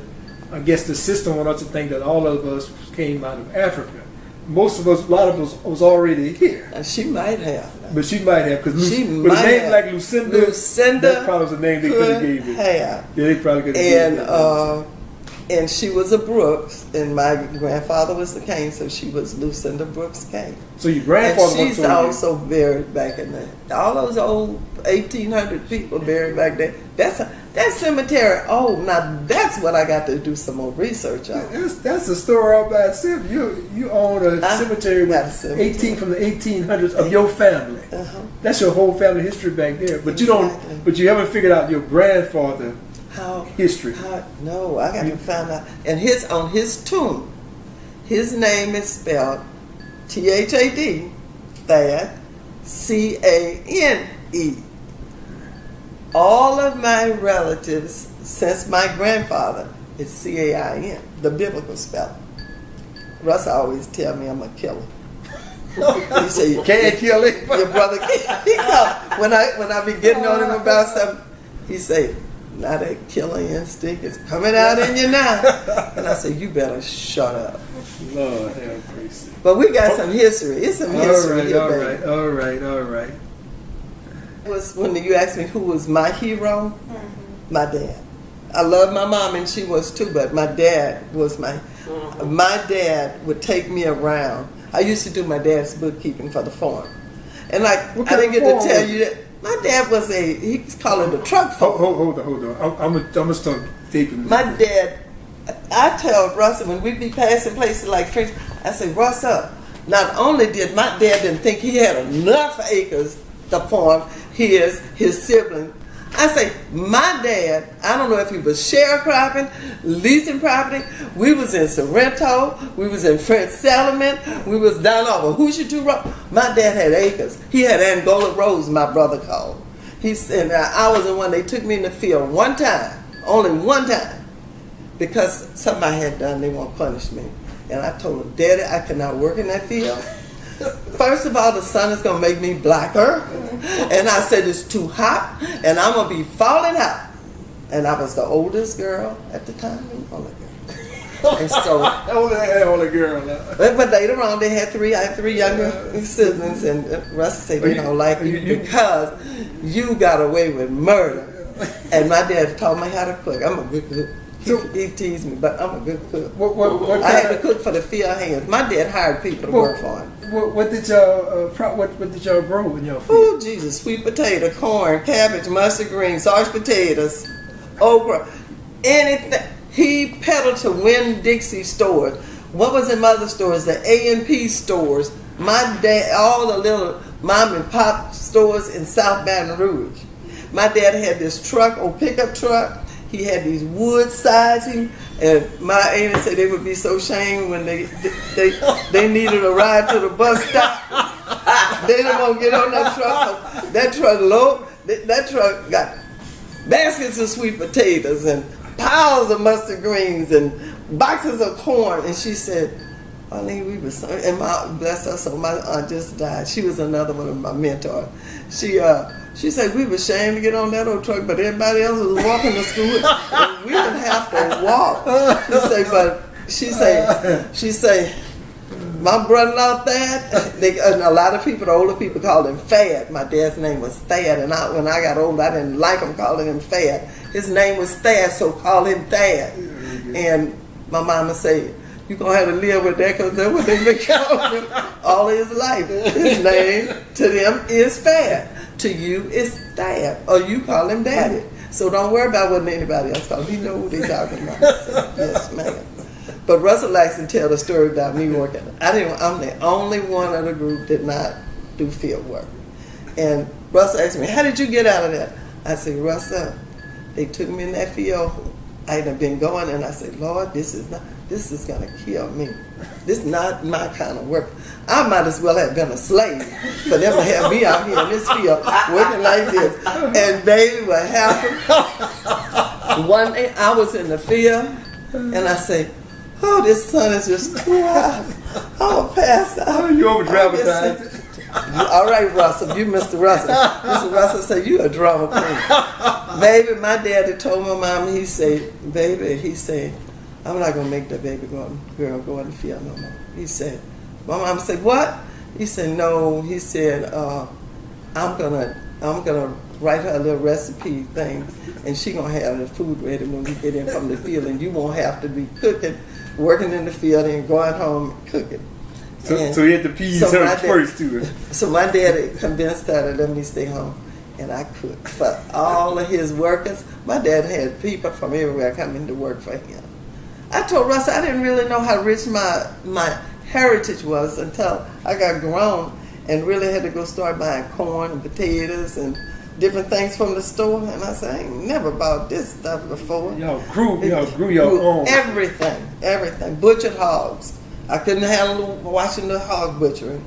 I guess the system want us to think that all of us came out of Africa. Most of us, a lot of us, was already here. And she might have. But she might have because She with a name have. like Lucinda, Lucinda that probably was the name they could have gave it. have. Yeah, they probably could have. and gave it. uh, and she was a Brooks, and my grandfather was the Kane, so she was Lucinda Brooks Kane. so your And grandfather she's was also also buried back in there. All those old 1800 people buried back there. That's a, that cemetery. Oh, now that's what I got to do some more research on. That's, that's a story all by itself. You you own a I cemetery got a cemetery. eighteen from the 1800s of your family. Uh-huh. That's your whole family history back there. But you don't. But you haven't figured out your grandfather How history. How, no, I got to find out. And his on his tomb, his name is spelled T H A D, Thad, C A N E. All of my relatives, since my grandfather, is C A I N, the biblical spelling. Russ always tell me I'm a killer. he say you Can't kill it. your brother he know, when I when I be getting on him about something, he say, now that killer instinct is coming out in you now. And I say, you better shut up. Lord have mercy. But we got some history. It's some All history right, here, all right, all right, all right. It was when you asked me who was my hero, my dad. I love my mom and she was too, but my dad was my my dad would take me around. I used to do my dad's bookkeeping for the farm. And like I didn't of get to tell you that my dad was a he's calling it a truck farm. Hold, hold, hold on, hold on. I'm, I'm, gonna, I'm gonna start taping. My dad, I tell Russell when we'd be passing places like French, I say, Russell, not only did my dad didn't think he had enough acres to farm his his sibling. I say, my dad, I don't know if he was sharecropping, leasing property. We was in Sorrento, we was in French Settlement, we was down over Hoosier Road. My dad had acres. He had Angola rows, my brother called. He said, I was the one, they took me in the field one time, only one time because something I had done, they won't punish me. And I told him, Daddy, I cannot work in that field. First of all, the sun is going to make me blacker. And I said, it's too hot, and I'm going to be falling out. And I was the oldest girl at the time. Only girl. And so, only, only girl. but, but later on, they had three. I had three younger siblings, and Russ said they You- don't like you you- you- because you got away with murder. And my dad taught me how to cook. I'm a good cook. He, he teased me, but I'm a good cook. What, what, what, I had to cook for the field hands. My dad hired people to work for him. what, what did y'all uh, pro, what, what did y'all grow in your field? Oh Jesus! Sweet potato, corn, cabbage, mustard greens, sausage potatoes, okra, anything. He peddled to Winn Dixie stores. What was in mother stores? The A and P stores. My dad, all the little mom and pop stores in South Baton Rouge. My dad had this truck, old pickup truck. He had these wood siding, and my aunt said they would be so ashamed when they they they needed a ride to the bus stop. they didn't want to get on that truck. That truck low. That that truck got baskets of sweet potatoes and piles of mustard greens and boxes of corn. And she said, Arlene, we was so, and my bless her soul, my aunt just died. She was another one of my mentors. She uh she said we were ashamed to get on that old truck, but everybody else was walking to school. and we didn't have to walk. She said, but she say she say my brother-in-law Thad, they, and a lot of people, the older people called him Thad. My dad's name was Thad, and I, when I got old, I didn't like him calling him Thad. His name was Thad, so call him Thad. And my mama said, you gonna have to live with that because that's what they've been calling him all his life. His name to them is Thad. To you is dad, or you call him Daddy. So don't worry about what anybody else calls. He know who they talking about. Yes, ma'am. But Russell likes to tell the story about me working. I didn't. I'm the only one of the group did not do field work. And Russell asked me, "How did you get out of that?" I said, "Russell, they took me in that field. I had been going, and I said, Lord, this is not. This is gonna kill me. This is not my kind of work. I might as well have been a slave for them to have me out here in this field working like this. And baby, what happened? One day I was in the field, and I say, "Oh, this sun is just too hot. I'm gonna pass out." Oh, you over dramatized. All right, Russell, you Mr. Russell. Mr. Russell said, you a drama queen. baby, my daddy told my mom, he said, baby, he said, I'm not going to make that baby go, girl go in the field no more. He said, my mom said, what? He said, no. He said, uh, I'm going to I'm gonna write her a little recipe thing, and she gonna have the food ready when we get in from the field, and you won't have to be cooking, working in the field, and going home and cooking. So, And so he had to peas so her first too. so my daddy convinced her to let me stay home, and I cooked for all of his workers. My dad had people from everywhere coming to work for him. I told Russ I didn't really know how rich my my heritage was until I got grown and really had to go start buying corn and potatoes and different things from the store. And I said, I ain't never bought this stuff before. Y'all grew, y'all grew your Grew own. Everything, everything. Butchered hogs. I couldn't handle watching the hog butchering.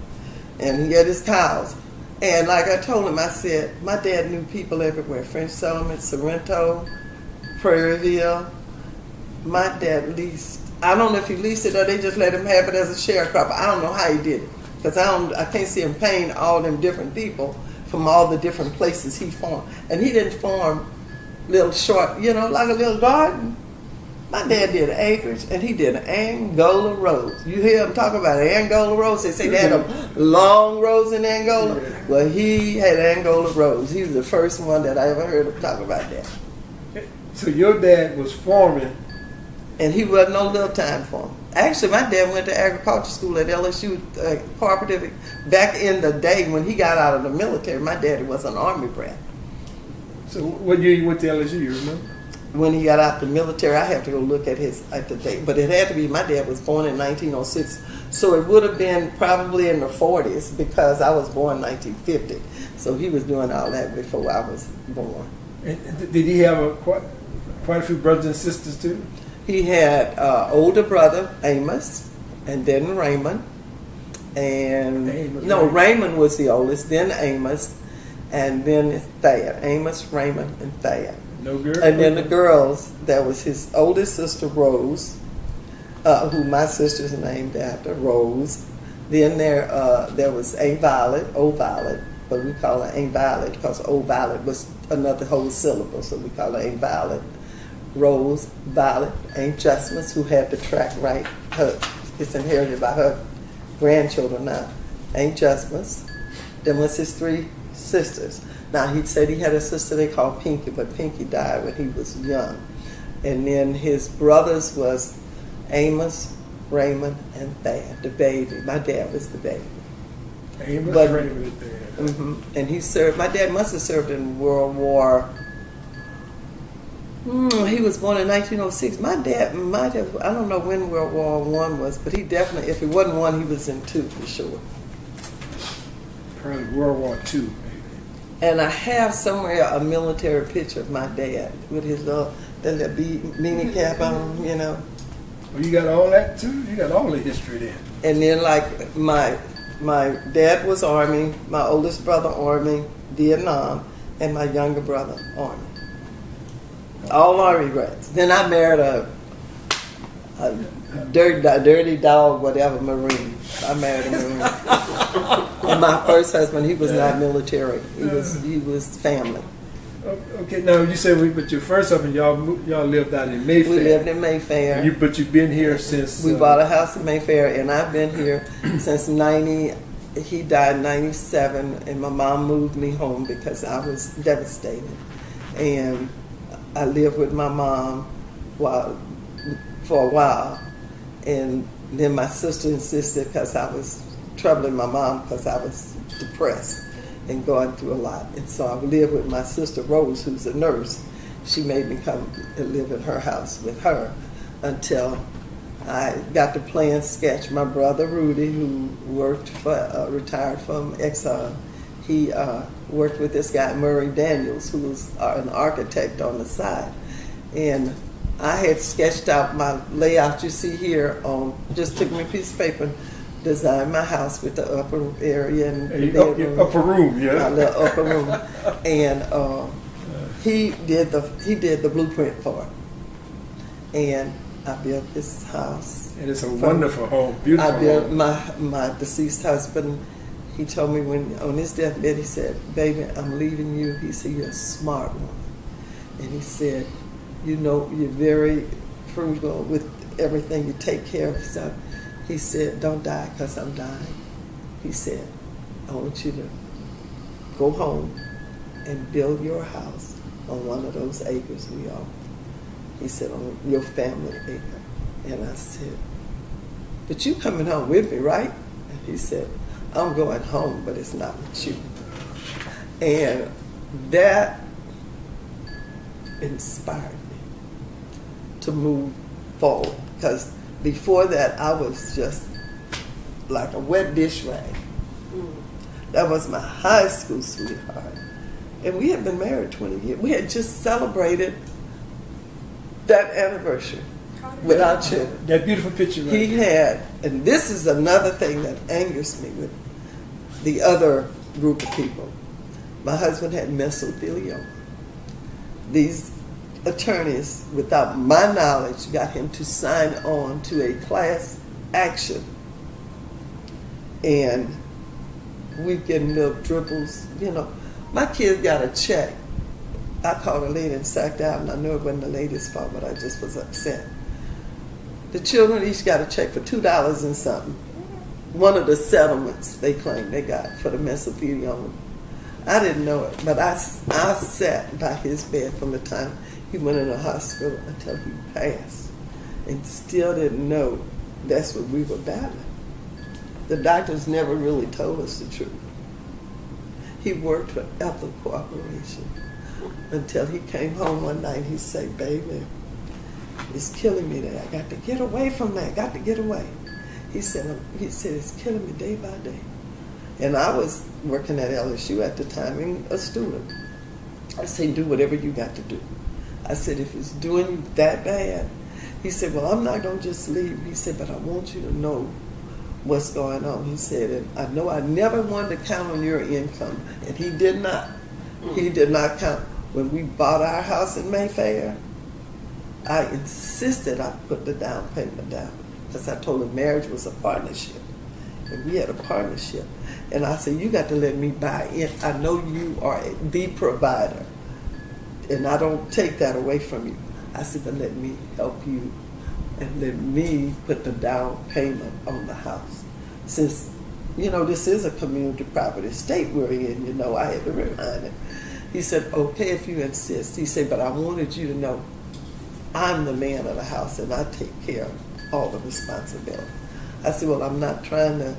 And he had his cows. And like I told him, I said, my dad knew people everywhere. French Settlement, Sorrento, Prairieville. My dad leased. I don't know if he leased it or they just let him have it as a sharecropper. I don't know how he did it. Because I don't I can't see him paying all them different people from all the different places he farmed. And he didn't farm little short, you know, like a little garden. My dad did acreage, and he did Angola rows. You hear him talk about Angola rows? They say they had them long rows in Angola. Well, he had Angola rows. He was the first one that I ever heard him talk about that. So your dad was farming. And he wasn't no little time for him. Actually, my dad went to agriculture school at LSU uh, cooperative back in the day when he got out of the military. My daddy was an army brat. So what year you went to LSU? You remember? when he got out of the military, I have to go look at his at the date, but it had to be. My dad was born in 1906, so it would have been probably in the 40s because I was born in 1950. So he was doing all that before I was born. And did he have a, quite quite a few brothers and sisters too? He had uh, older brother Amos, and then Raymond, and Amos, no Raymond. Raymond was the oldest, then Amos, and then Thad. Amos, Raymond, and Thad. No girl. And then the girls, that was his oldest sister Rose, uh, who my sister's named after, Rose. Then there uh, there was A Violet, O Violet, but we call her Aunt Violet because O Violet was another whole syllable, so we call her Aunt Violet. Rose, Violet, Aunt Justmas, who had the track right. Her, it's inherited by her grandchildren now. Aunt Justmas. Then was his three sisters. Now he said he had a sister they called Pinky, but Pinky died when he was young. And then his brothers was Amos, Raymond, and Thad, the baby. My dad was the baby. Amos But- Raymond is there. hmm And he served. My dad must have served in World War. Hmm, he was born in 1906. My dad might have. I don't know when World War One was, but he definitely. If it wasn't one, he was in two for sure. Probably World War II, maybe. And I have somewhere a military picture of my dad with his little that little be- beanie cap on, you know. Well, you got all that too? You got all the history then. And then like my my dad was army, my oldest brother army, Vietnam, and my younger brother army. All army grades. Then I married a, a dirty, dirty dog, whatever, Marine. I married a Marine. and my first husband, he was not military. He was he was family. Okay, now you said, we, but your first husband, y'all y'all lived out in Mayfair. We lived in Mayfair. You, but you've been here since. We uh, bought a house in Mayfair, and I've been here since '90. He died in '97, and my mom moved me home because I was devastated. And I lived with my mom while, for a while, and then my sister insisted because I was troubling my mom because I was depressed and going through a lot. And so I lived with my sister Rose, who's a nurse. She made me come and live in her house with her until I got to playing sketch. My brother Rudy, who worked for, uh, retired from Exxon, he uh, worked with this guy Murray Daniels, who was uh, an architect on the side, and I had sketched out my layout you see here on. Just took me a piece of paper, designed my house with the upper area and the bedroom upper room, my yeah. little upper room, and uh, he did the he did the blueprint for it, and I built this house. And it's a wonderful home, beautiful I built home. my my deceased husband. He told me when on his deathbed, he said, "Baby, I'm leaving you." He said, "You're a smart woman," and he said, "You know, you're very frugal with everything. You take care of stuff." He said, "Don't die because I'm dying." He said, "I want you to go home and build your house on one of those acres we own." He said, "On your family acre," and I said, "But you coming home with me, right?" And he said, "I'm going home, but it's not with you." And that inspired me to move forward because before that I was just like a wet dish rag. Mm. That was my high school sweetheart. And we had been married 20 years. We had just celebrated that anniversary with our children. That beautiful picture right He there. had, and this is another thing that angers me with the other group of people. My husband had mesothelioma. These attorneys, without my knowledge, got him to sign on to a class action. And we getting little dribbles, you know. My kids got a check. I called a lady and sat down, and I knew it wasn't the lady's fault, but I just was upset. The children each got a check for two dollars and something. One of the settlements they claimed they got for the mess of you mesothelioma. I didn't know it, but I, I sat by his bed from the time he went in the hospital until he passed, and still didn't know that's what we were battling. The doctors never really told us the truth. He worked for Ethyl Corporation until he came home one night. He said, "Baby, it's killing me there. I got to get away from that. Got to get away." He said, "Um, "He said it's killing me day by day." And I was working at LSU at the time and a student. I said, "Do whatever you got to do." I said, "If it's doing that bad," he said, "Well, I'm not gonna just leave." He said, "But I want you to know what's going on." He said, "And I know I never wanted to count on your income, and he did not. He did not count when we bought our house in Mayfair." I insisted I put the down payment down. because I told him, marriage was a partnership, and we had a partnership. And I said, you got to let me buy in. I know you are the provider, and I don't take that away from you. I said, but let me help you, and let me put the down payment on the house, since you know this is a community property state we're in. You know, I had to remind him. He said, okay, if you insist. He said, but I wanted you to know I'm the man of the house and I take care of all the responsibility. I said, well, I'm not trying to,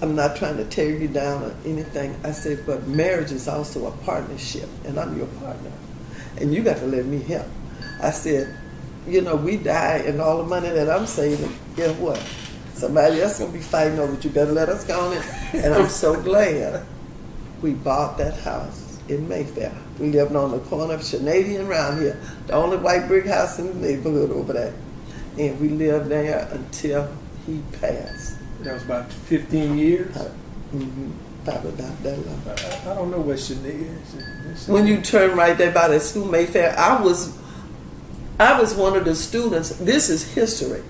I'm not trying to tear you down or anything. I said, but marriage is also a partnership and I'm your partner. And you got to let me help. I said, you know, we die and all the money that I'm saving, guess what? Somebody else gonna be fighting over it. You better let us go on it. And I'm so glad we bought that house in Mayfair. We lived on the corner of Shanadian around here, the only white brick house in the neighborhood over there. And we lived there until he passed. That was about 15 years. Mm hmm. Probably about that long. I, I don't know what Shanae is. When you turn right there by the school Mayfair, I was I was one of the students. This is history.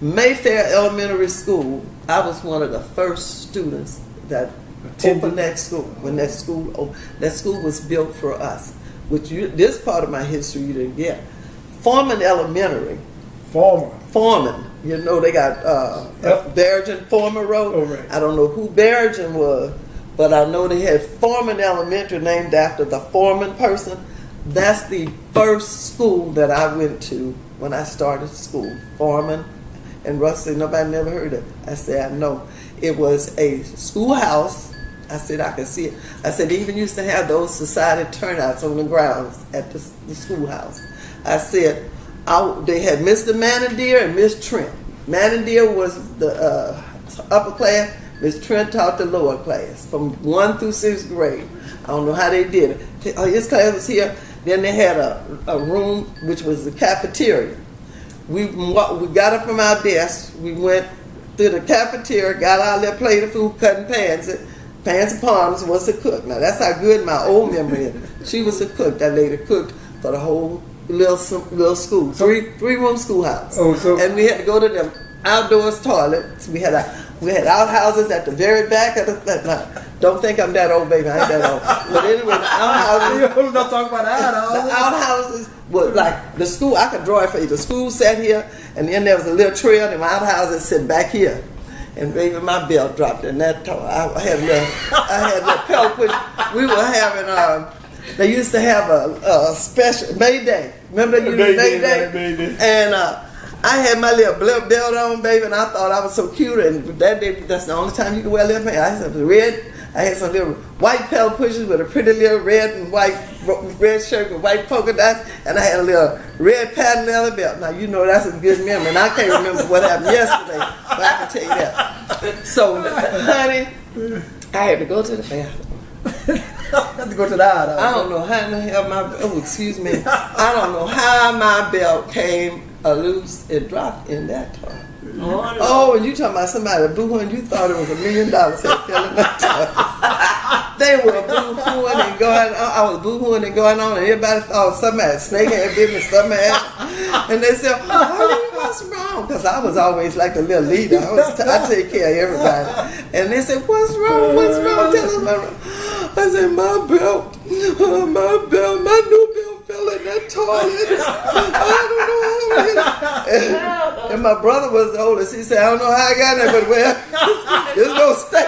Mayfair Elementary School. I was one of the first students that Attended. opened that school when that school oh, that school was built for us. Which you this part of my history you didn't get. Foreman Elementary. Former. Foreman. You know they got uh, Yep. Bergen Foreman Road. Oh, right. I don't know who Bergen was, but I know they had Foreman Elementary named after the Foreman person. That's the first school that I went to when I started school. Foreman and Russ said nobody never heard of it. I said I know. It was a schoolhouse. I said I could see it. I said they even used to have those society turnouts on the grounds at the, the schoolhouse. I said I, they had Mr. Manadier and Miss Trent. Manadier was the uh, upper class. Miss Trent taught the lower class from one through sixth grade. I don't know how they did it. Uh, His class was here. Then they had a, a room which was the cafeteria. We we got up from our desks. We went through the cafeteria, got our little plate of food, cutting pans. Pans and Palms was a cook. Now that's how good my old memory is. She was a cook. That lady cooked for the whole little little school, three three room schoolhouse. Oh, so- and we had to go to them outdoors toilets. We had a, we had outhouses at the very back of the. Don't think I'm that old, baby. I ain't that old. But anyway, the outhouses You don't talk about that. the outhouses was like the school. I could draw it for you. The school sat here, and then there was a little trail, and my outhouses sit back here. And baby, my belt dropped in that toe. I had a little, I had a little pelt push. We were having, um, they used to have a, a special May Day. Remember they used May May, Day, Day? May Day. And uh, I had my little belt belt on, baby, and I thought I was so cute. And that day, that's the only time you can wear little pants. I some red. I had some little white pelt pushers with a pretty little red and white red shirt with white polka dots, and I had a little red patent leather belt. Now you know that's a good memory, and I can't remember what happened yesterday, but I can tell you that. So, honey, I had to go to the bathroom. I have to go to the eye. I don't know how in the hell my oh excuse me. I don't know how my belt came loose and dropped in that toilet. Oh, oh, and you talking about somebody boo-hooing, you thought it was a million dollars they were boo-hooing and going on. I was boo-hooing and going on, and everybody thought somebody snake had bit me. And they said, Honey, what's wrong? Because I was always like the little leader. I, was t- I take care of everybody. And they said, What's wrong? What's wrong? Tell us. I said, My belt, my belt, my that toilet. I don't know how and, and my brother was the oldest. He said, I don't know how I got there, but well, it's gonna stay.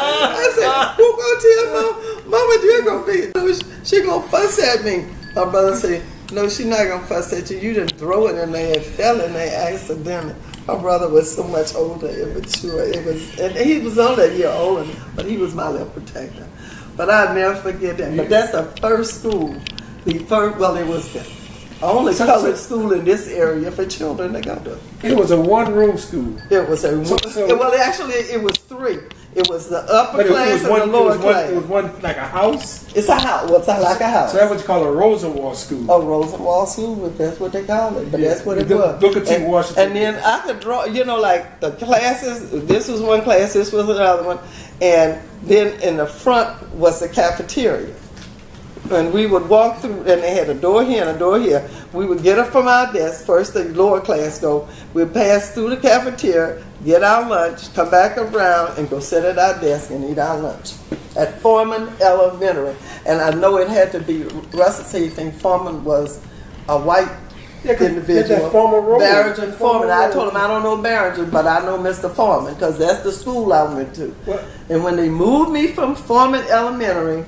I said, who gonna tell mom, mama you're gonna be no, she- she gonna fuss at me. My brother said, No, she not gonna fuss at you. You didn't throw it in there, it fell in there accidentally. My brother was so much older and mature. It was and he was only a year older, but he was my little protector. But I'll never forget that. But that's the first school. The first well it was the only so- school in this area for children to go to. It was a one-room school. It was a So- so- well actually it was three. It was the upper it, it class was and one. the It lower was one. class. It was one like a house. It's a house. What's well, like a house? So that's what you call a Rosenwald school. Oh, Rosenwald School, but that's what they call it. But Yeah. that's what it Look- was. look at T. and, Washington. And then I could draw, you know, like the classes. This was one class. This was another one. And then in the front was the cafeteria. And we would walk through, and they had a door here and a door here. We would get up from our desk, first the lower class go, we'd pass through the cafeteria, get our lunch, come back around, and go sit at our desk and eat our lunch at Foreman Elementary. And I know it had to be, Russell said he think Foreman was a white Yeah, individual. Foreman Road. Barringer Foreman. I told him I don't know Barringer, but I know Mr. Foreman because that's the school I went to. What? And when they moved me from Foreman Elementary,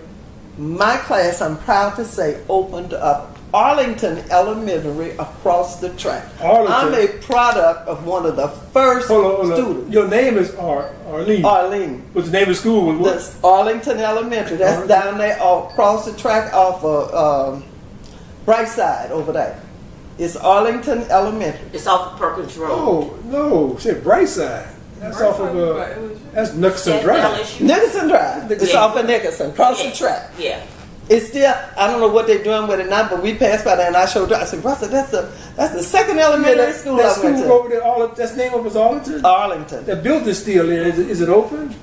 my class, I'm proud to say, opened up Arlington Elementary across the track. Arlington? I'm a product of one of the first Hold on, hold on. students, Your name is Ar- Arlene. Arlene. What's the name of school? Was what? That's Arlington Elementary. That's Arlington. down there across the track off of um, Brightside over there. It's Arlington Elementary. It's off of Perkins Road. Oh no, said Brightside. That's off of uh, that's Nicholson Drive. Nicholson Drive. It's off of Nicholson, cross the track. Yeah. It's still, I don't know what they're doing with it now, but we passed by there and I showed her. I said, Russell, that's the that's the second elementary that, school that I school went to. over there, all that's name of us Arlington. Arlington. that building's still there. Is it, is it open?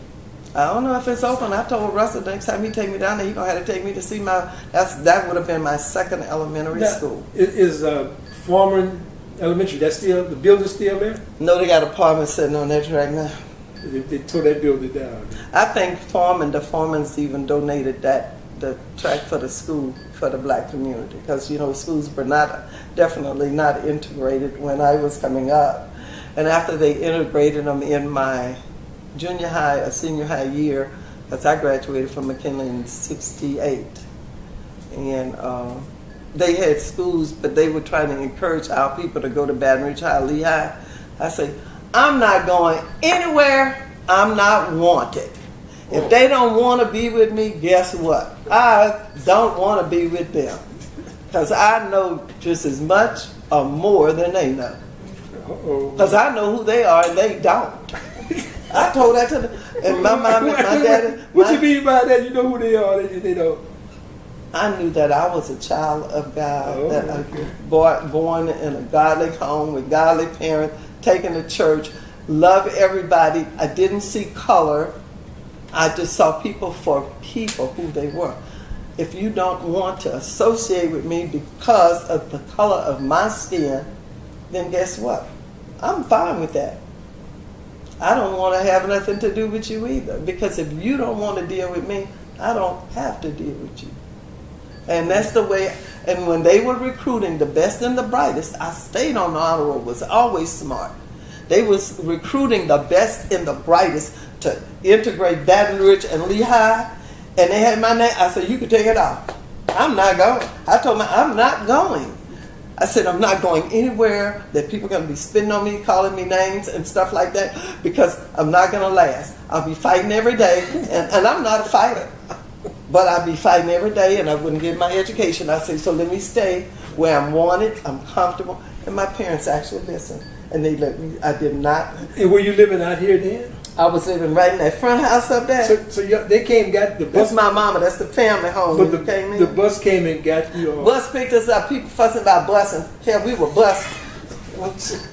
I don't know if it's open. I told Russell next time he take me down there, he gonna have to take me to see my. That's that would have been my second elementary Now, school. Is, is uh, Foreman Elementary? That's still the building's still there. No, they got apartments sitting on that track now. They, they tore that building down. I think Foreman, the Foremans even donated that the track for the school for the black community because you know schools were not definitely not integrated when I was coming up, and after they integrated them in my junior high or senior high year, because I graduated from McKinley in '68, and uh, they had schools, but they were trying to encourage our people to go to Baton Rouge High, Lee High. I say, I'm not going anywhere I'm not wanted. If they don't want to be with me, guess what? I don't want to be with them. Because I know just as much or more than they know. Because I know who they are and they don't. I told that to them. And my mom and my daddy. What my- you mean by that? You know who they are. They, they don't. I knew that I was a child of God, Oh, that I okay. born, born in a godly home with godly parents, taken to church, love everybody. I didn't see color. I just saw people for people who they were. If you don't want to associate with me because of the color of my skin, then guess what? I'm fine with that. I don't want to have nothing to do with you either. Because if you don't want to deal with me, I don't have to deal with you. And that's the way. And when they were recruiting the best and the brightest, I stayed on the honor roll. Was always smart. They was recruiting the best and the brightest to integrate Baton Rouge and Lee High, and they had my name. I said, "You can take it off. I'm not going." I told them, "I'm not going." I said, "I'm not going anywhere that people are going to be spitting on me, calling me names and stuff like that, because I'm not going to last. I'll be fighting every day, and, and I'm not a fighter." But I'd be fighting every day and I wouldn't get my education. I say, so let me stay where I'm wanted, I'm comfortable. And my parents actually listened. And they let me, I did not, And were you living out here then? I was living right in that front house up there. So, so you, they came, got the bus. That's my mama, that's the family home. but the, came in. the bus came and got you. All. Bus picked us up. People fussing about busing. Hell, we were busing.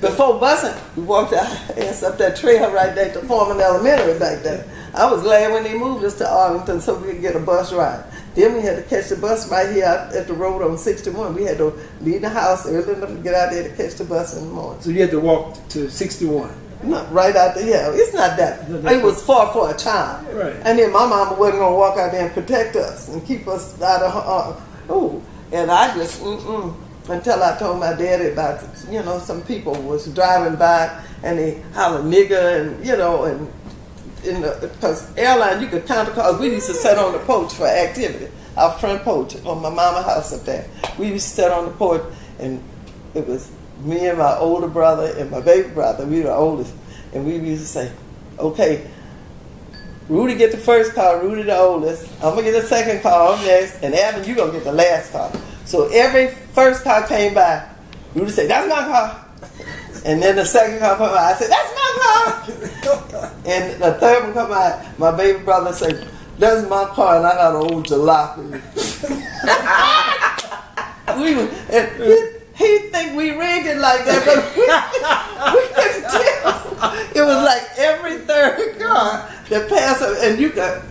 Before busing, we walked our ass up that trail right there to Foreman Elementary back there. I was glad when they moved us to Arlington so we could get a bus ride. Then we had to catch the bus right here at the road on 61. We had to leave the house early enough to get out there to catch the bus in the morning. So you had to walk to 61. Not right out there. Yeah, it's not that. It was far for a child. Right. And then my mama wasn't gonna walk out there and protect us and keep us out of her. Uh, oh, and I just mm-mm, until I told my daddy about you know some people was driving by and they hollered nigger and you know and in the because airline you could count the cars. We used to sit on the porch for activity. Our front porch on my mama house up there. We used to sit on the porch and it was me and my older brother and my baby brother. We were the oldest, and we used to say, "Okay, Rudy get the first car. Rudy the oldest. I'm gonna get the second car. I'm next, and Evan, you gonna get the last car." So every first car came by, Rudy said, "That's my car," and then the second car come by. I said, "That's my car," and the third one come out, My baby brother said, "That's my car," and I got an old jalopy. we were, and he, he think we rigged it like that, but we, we couldn't tell. It was like every third car that passed, and you got,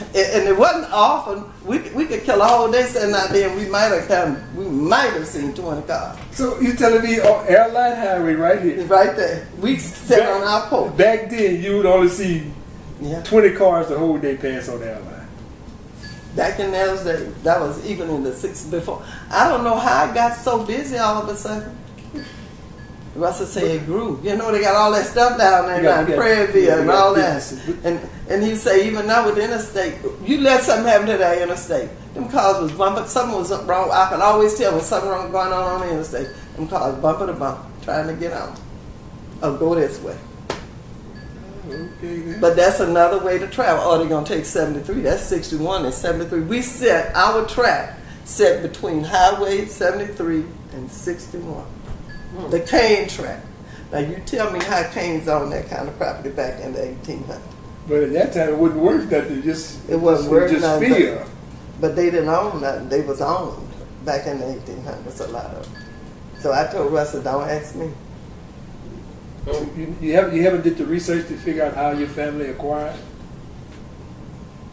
and it wasn't often we, we could kill a whole day sitting out there, and we might have come, we might have seen 20 cars. So you telling me on Airline Highway right here? Right there. We sit on our porch. Back then, you would only see Yeah. 20 cars the whole day pass on the airline. Back in those days, that was even in the six before. I don't know how I got so busy all of a sudden. Russell said it grew. You know, they got all that stuff down there got- now, Prairieville yeah, and all that. And and he say even now with the interstate, you let something happen to that interstate. Them cars was bumping. Something was wrong. I can always tell when something wrong going on on the interstate. Them cars bumping to bump, trying to get out or go this way. Okay. But that's another way to travel. Oh, they're gonna take 73. That's 61 and 73. We set our track set between Highway 73 and 61. The Cain track. Now you tell me how Cains owned that kind of property back in the 1800s. But at that time, it wasn't worth nothing. Just It wasn't just, worth just nothing. fear. But they didn't own nothing. They was owned back in the 1800s. A lot of. them. So I told Russell, don't ask me. So you, you haven't you haven't did the research to figure out how your family acquired.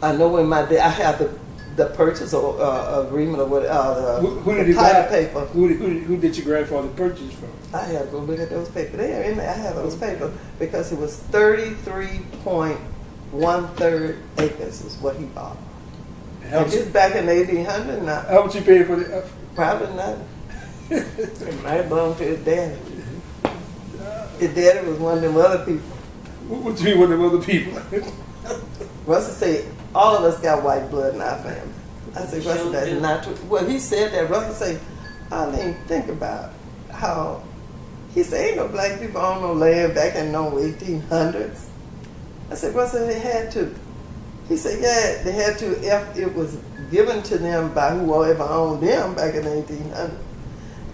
I know when my dad, I had the the purchase or, uh, agreement or what, uh, the, Who, who the did you title paper. Who, did- who, did- who did your grandfather purchase from? I had to go look at those papers. They are in there. I have those papers because it was thirty-three point one third acres is what he bought. And just back in the eighteen hundred, how much you paid for the? Uh, probably not. it might belong to his daddy. His daddy was one of them other people. what, do you mean with them other people? What's Russell said all of us got white blood in our family. I said, Russell, that's not true. Well, he said that. Russell said, I didn't think about how. He said, ain't no black people on no land back in no 1800s. I said, Russell, they had to. He said, yeah, they had to if it was given to them by whoever owned them back in the 1800s.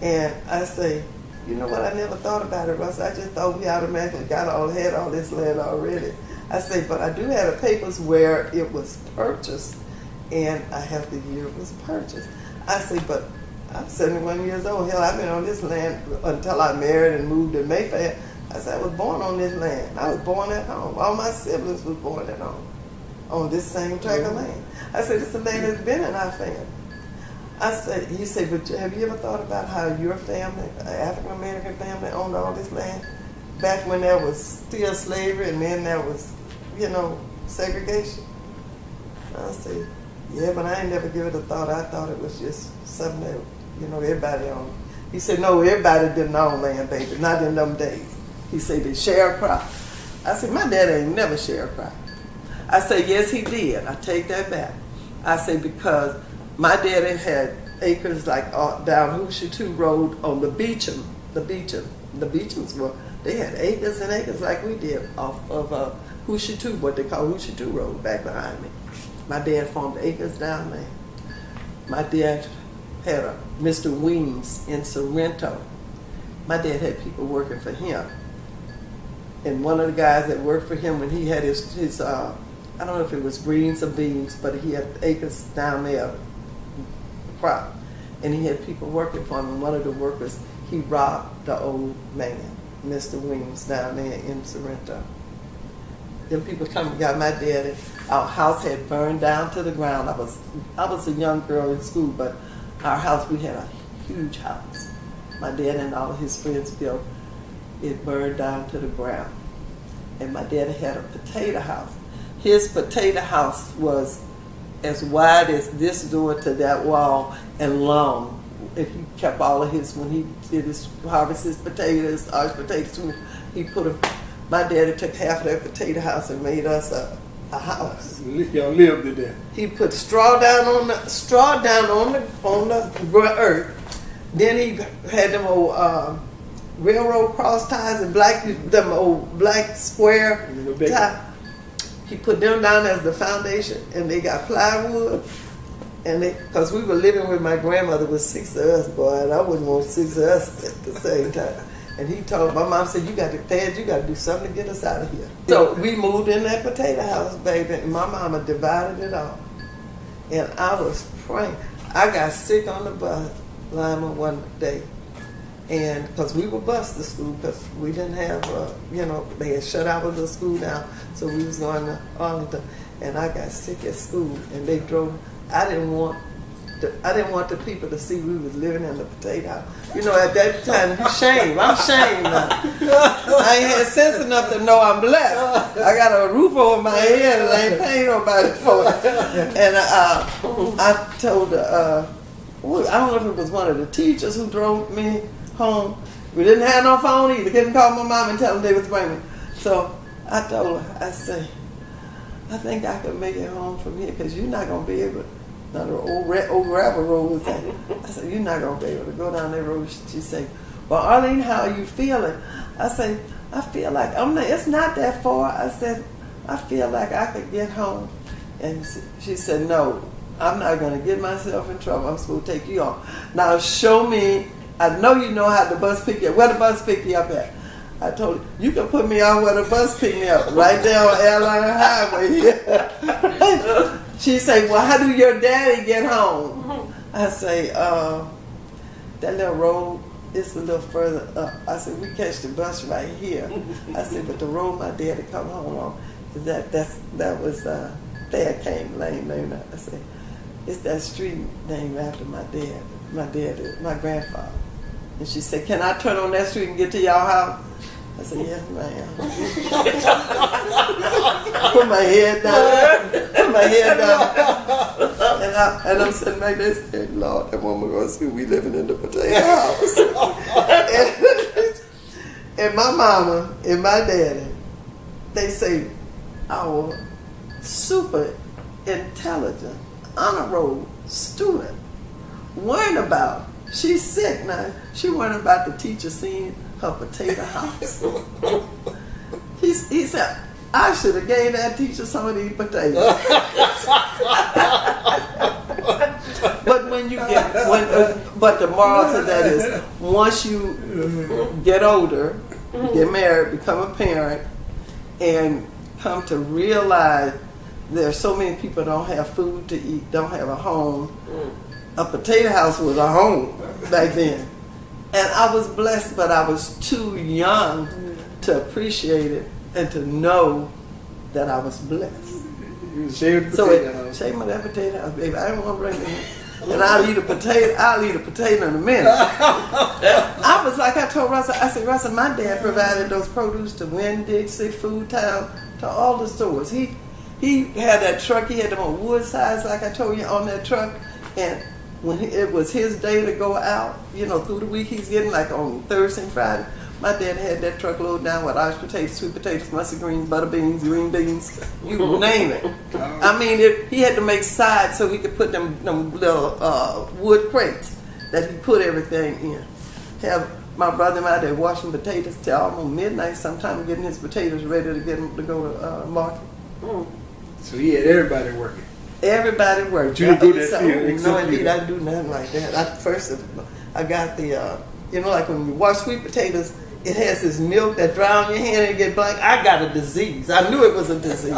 And I say, you know what? I never thought about it, Russ. I just thought we automatically got all had all this land already. I say, but I do have the papers where it was purchased, and I have the year it was purchased. I say, but I'm 71 years old. Hell, I've been on this land until I married and moved to Mayfair. I said, I was born on this land. I was born at home. All my siblings was born at home on this same tract of mm-hmm. land. I said, it's is a land that's been in our family. I said, you said, but have you ever thought about how your family, uh, African American family, owned all this land back when there was still slavery and then there was, you know, segregation? I said, yeah, but I ain't never give it a thought. I thought it was just something that, you know, everybody owned. He said, no, everybody didn't own land, baby, not in them days. He said, they share a crop. I said, my dad ain't never share a crop. I said, yes, he did. I take that back. I say because my daddy had acres like uh, down Hoosier Two Road on the Beecham, the Beecham, the Beechams were they had acres and acres like we did off of uh, Two, what they call Two Road back behind me. My dad farmed acres down there. My dad had a Mr. Weems in Sorrento. My dad had people working for him. And one of the guys that worked for him when he had his, his uh, I don't know if it was greens or beans, but he had acres down there, crop. And he had people working for him. And one of the workers, he robbed the old man, Mr. Williams down there in Sorrento. Then people come and got my daddy. Our house had burned down to the ground. I was I was a young girl in school, but our house we had a huge house. My dad and all his friends built. It burned down to the ground. And my daddy had a potato house. His potato house was as wide as this door to that wall and long. If he kept all of his when he did his harvest his potatoes, our potatoes, he put them. My daddy took half of that potato house and made us a, a house. Y'all lived in there. He put straw down on the straw down on the on the earth. Then he had them old uh, railroad cross ties and black them old black square You know, big- tie. He put them down as the foundation, and they got plywood. And cause we were living with my grandmother with six of us, boy, and I wouldn't want six of us at the same time. And he told my mom said, "You got to, Dad, you got to do something to get us out of here." So we moved in that potato house, baby, and my mama divided it all. And I was praying. I got sick on the bus, Lima, one day, and because we were bused to school because we didn't have, uh, you know, they had shut out our little school down, so we was going to Arlington, and I got sick at school, and they drove. I didn't want the, I didn't want the people to see we was living in the potato. You know, at that time, shame. I'm shamed now. I ain't had sense enough to know I'm blessed. I got a roof over my head and I ain't paying nobody for it. And uh, I told the, uh, I don't know if it was one of the teachers who drove me home. We didn't have no phone either. Couldn't call my mom and tell them they was bringing me. So I told her, I said, I think I could make it home from here because you're not going to be able to now old, old gravel road was that. I said, you're not going to be able to go down that road. She said, well, Arlene, how are you feeling? I said, I feel like, I'm not, it's not that far. I said, I feel like I could get home. And she said, no, I'm not going to get myself in trouble. I'm supposed to take you on. Now show me, I know you know how the bus pick you up. Where the bus pick you up at? I told her, you can put me on where the bus pick me up, right there on Airline Highway. She say, well, how do your daddy get home? I say, uh, that little road is a little further up. I said, we catch the bus right here. I said, but the road my daddy come home on is that that's that was uh, Thad Cane Lane named I said, it's that street named after my dad, my dad, my grandfather. And she said, can I turn on that street and get to y'all house? I said, yes, ma'am. Put my head down. Put my head down. And, I, and I'm sitting back there saying, Lord, that woman going to see we living in the potato house. and, and my mama and my daddy, they say, our super intelligent, honor roll student, worrying about, she's sick now, she worrying about the teacher seeing her potato house. he, he said, I should have gave that teacher some of these potatoes. but when you get, when, uh, but the moral to that is, once you get older, get married, become a parent, and come to realize there's so many people don't have food to eat, don't have a home. A potato house was a home back then. And I was blessed, but I was too young to appreciate it and to know that I was blessed. Shaved so it, shave my that potato baby. I don't want to bring it and I'll eat a potato. I'll eat a potato in a minute. I was like I told Russell. I said, Russell, my dad provided those produce to Winn Dixie, Food Town, to all the stores. He he had that truck. He had them on wood sides, like I told you, on that truck, and when it was his day to go out, you know, through the week he's getting like on Thursday and Friday. My dad had that truck truckload down with Irish potatoes, sweet potatoes, mustard greens, butter beans, green beans, you name it. I mean, it, he had to make sides so he could put them, them little uh, wood crates that he put everything in. Have my brother and I there washing potatoes till almost midnight, sometime getting his potatoes ready to get them to go to uh, market. So he had everybody working. Everybody worked. You do that field, No, indeed, I do nothing like that. I first, I got the, uh, you know, like when you wash sweet potatoes, it has this milk that dry on your hand and get black. I got a disease. I knew it was a disease.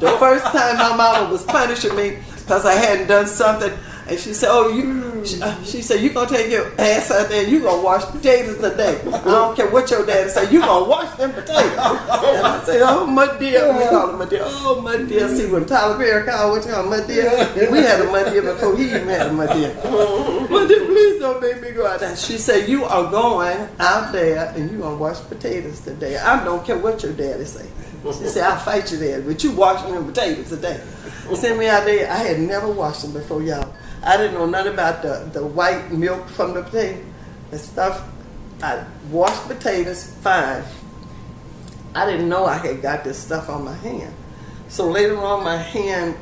the first time my mama was punishing me because I hadn't done something, and she said, "Oh, you," she, uh, she said, "You gonna take your ass out there? And you gonna wash potatoes today? I don't care what your daddy say. You gonna wash them potatoes?" And I said, "Oh, my dear, we call him my dear. Oh, my dear. See when Tyler Perry called what you call my dear? We had a my dear before he even had a my dear. My dear, please don't make me go out there." She said, "You are going out there and you gonna wash potatoes today. I don't care what your daddy say." She said, I'll fight you there, but you washing them potatoes today. Send me out there. I had never washed them before, y'all. I didn't know nothing about the, the white milk from the potato and stuff. I washed potatoes fine. I didn't know I had got this stuff on my hand. So later on, my hand,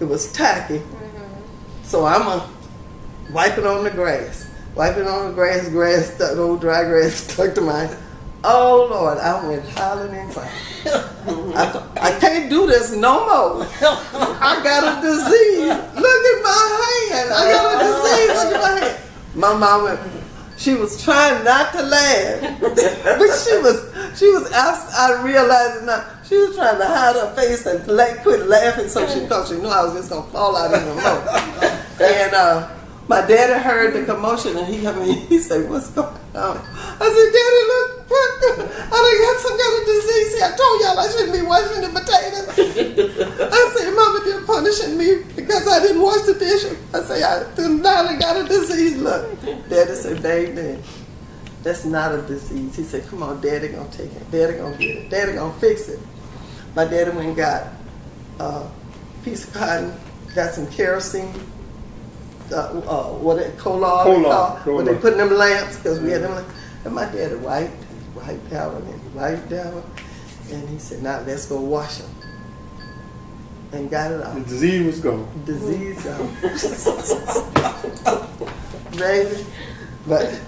it was tacky. Mm-hmm. So I'm going to wipe it on the grass. Wipe it on the grass, grass, stuck, old dry grass stuck to my Oh Lord, I went hollering and crying. I, I can't do this no more. I got a disease. Look at my hand. I got a disease. Look at my hand. My mama, she was trying not to laugh, but she was, she was. I, I realized now. She was trying to hide her face and like, quit laughing, so she thought she knew I was just gonna fall out even more. And uh, my daddy heard the commotion and he, I mean, he said, "What's going on?" I said, "Daddy, look, I done got some kind of disease. See, I told y'all I shouldn't be washing the potatoes. I said, Mama, they're punishing me because I didn't wash the dishes. I say, I done got a disease. Look. Daddy said, baby, that's not a disease. He said, come on, Daddy gonna take it. Daddy gonna get it. Daddy gonna fix it. My daddy went and got a piece of cotton, got some kerosene, uh, uh, what it, coal oil, they coal oil, call- coal oil. When they put in them lamps, because we had them lamps. And my daddy wiped, wiped down and wiped down. And he said, now let's go wash them. And got it off. The disease was gone. Disease out. Baby. But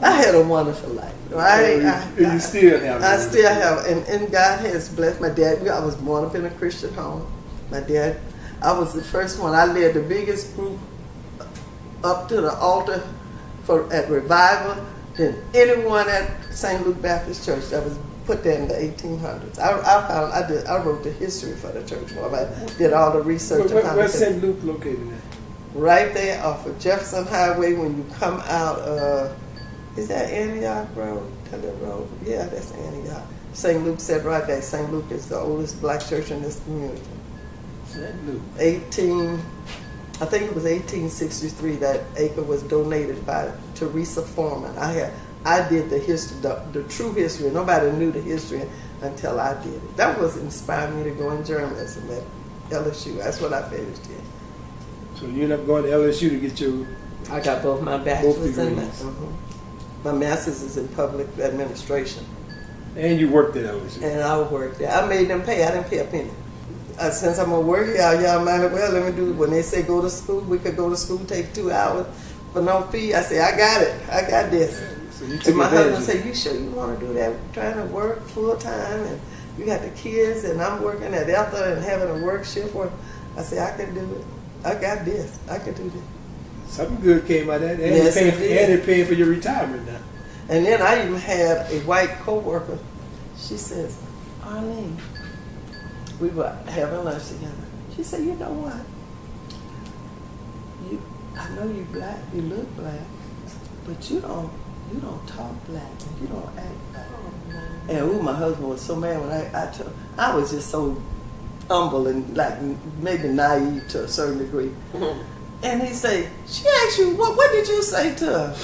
I had a wonderful life. Right? I, And you still have. I still have, and, and God has blessed my dad. I was born up in a Christian home. My dad, I was the first one. I led the biggest group up to the altar for at revival than anyone at St. Luke Baptist Church that was put there in the 1800s. I, I found I did I wrote the history for the church. For I did all the research. Where, where, where's St. Luke located at? right there off of Jefferson Highway when you come out uh is that Antioch Road? Taylor Road? Yeah, that's Antioch. St. Luke said right there, St. Luke is the oldest black church in this community. St. Luke. 18 I think it was 1863 that acre was donated by Teresa Foreman. I had I did the history, the, the true history. Nobody knew the history until I did it. That was inspired me to go in journalism at LSU. That's what I finished in. So you end up going to LSU to get your. I got both my bachelor's and degrees. my, mhm. my master's is in public administration, And you worked at LSU. and I worked there. I made them pay. I didn't pay a penny. Uh, since I'm gonna work here, y'all might as well let me do. When they say go to school, we could go to school, take two hours for no fee. I say I got it. I got this. So And my husband of said, "You sure you want to do that? Trying to work full time, and you got the kids, and I'm working at Elta and having a work shift." Where I said, "I can do it. I got this. I can do this." Something good came out of that. And, Yes, you're paying it for, and you're paying for your retirement now. And then I even had a white coworker. She says, Arlene, we were having lunch together. She said, you know what? You, I know you black, you look black, but you don't, you don't talk black, and you don't act black. Oh, and ooh, my husband was so mad when I, I told, I was just so humble and like maybe naive to a certain degree. And he say, she asked you, what, what did you say to her?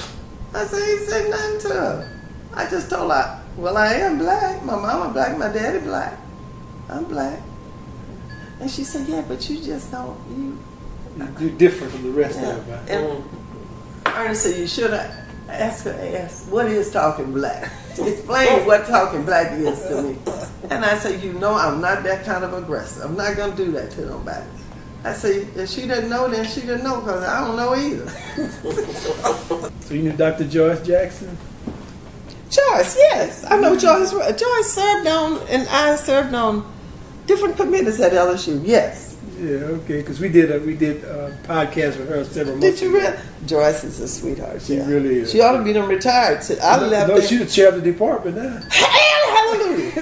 I said, he said nothing to her. I just told her, well, I am black. My mama black, my daddy black. I'm black. And she said, yeah, but you just don't, you. You- You're different from the rest Yeah. of them. And mm. Ernest said, you should have asked her, ask, what is talking black? Explain what talking black is to me. And I said, you know, I'm not that kind of aggressive. I'm not going to do that to nobody. I say, if she didn't know, then she didn't know, because I don't know either. So you knew Dr. Joyce Jackson? Joyce, yes. I know Joyce. Joyce served on, and I served on different committees at LSU, yes. Yeah, okay. Because we did a we did a podcast with her several months. Did you ago. really? Joyce is a sweetheart. She yeah. really is. She ought to be done retired. So I No, left no, she's the chair of the department now. Hallelujah.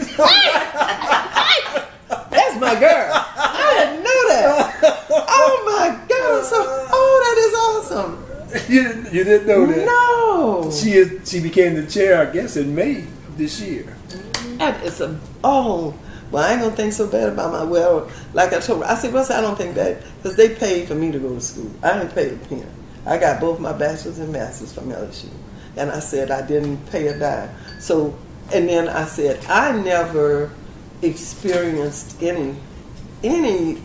That's my girl. I didn't know that. Oh my God. So, oh, that is awesome. you, didn't, you didn't know that. No. She is. She became the chair, I guess, in May of this year. That is a, oh, well, I ain't gonna think so bad about my, well, like I told her, I said, well, I don't think that, because they paid for me to go to school. I didn't pay a penny. I got both my bachelor's and master's from LSU. And I said, I didn't pay a dime. So, and then I said, I never experienced any, any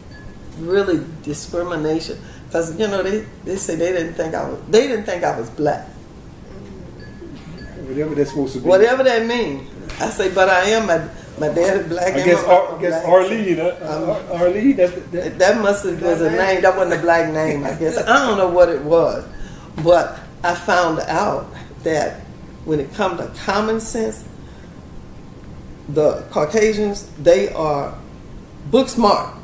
really discrimination. Because, you know, they, they say they didn't think I was, they didn't think I was black. Whatever that's supposed to be. Whatever that means. I say, but I am. My dad is black. I guess, Ar- I guess. Arlene. Uh, Ar- Arlene. That, that, That must have was a name. That wasn't a black name, I guess. I don't know what it was, but I found out that when it comes to common sense, the Caucasians they are book smart.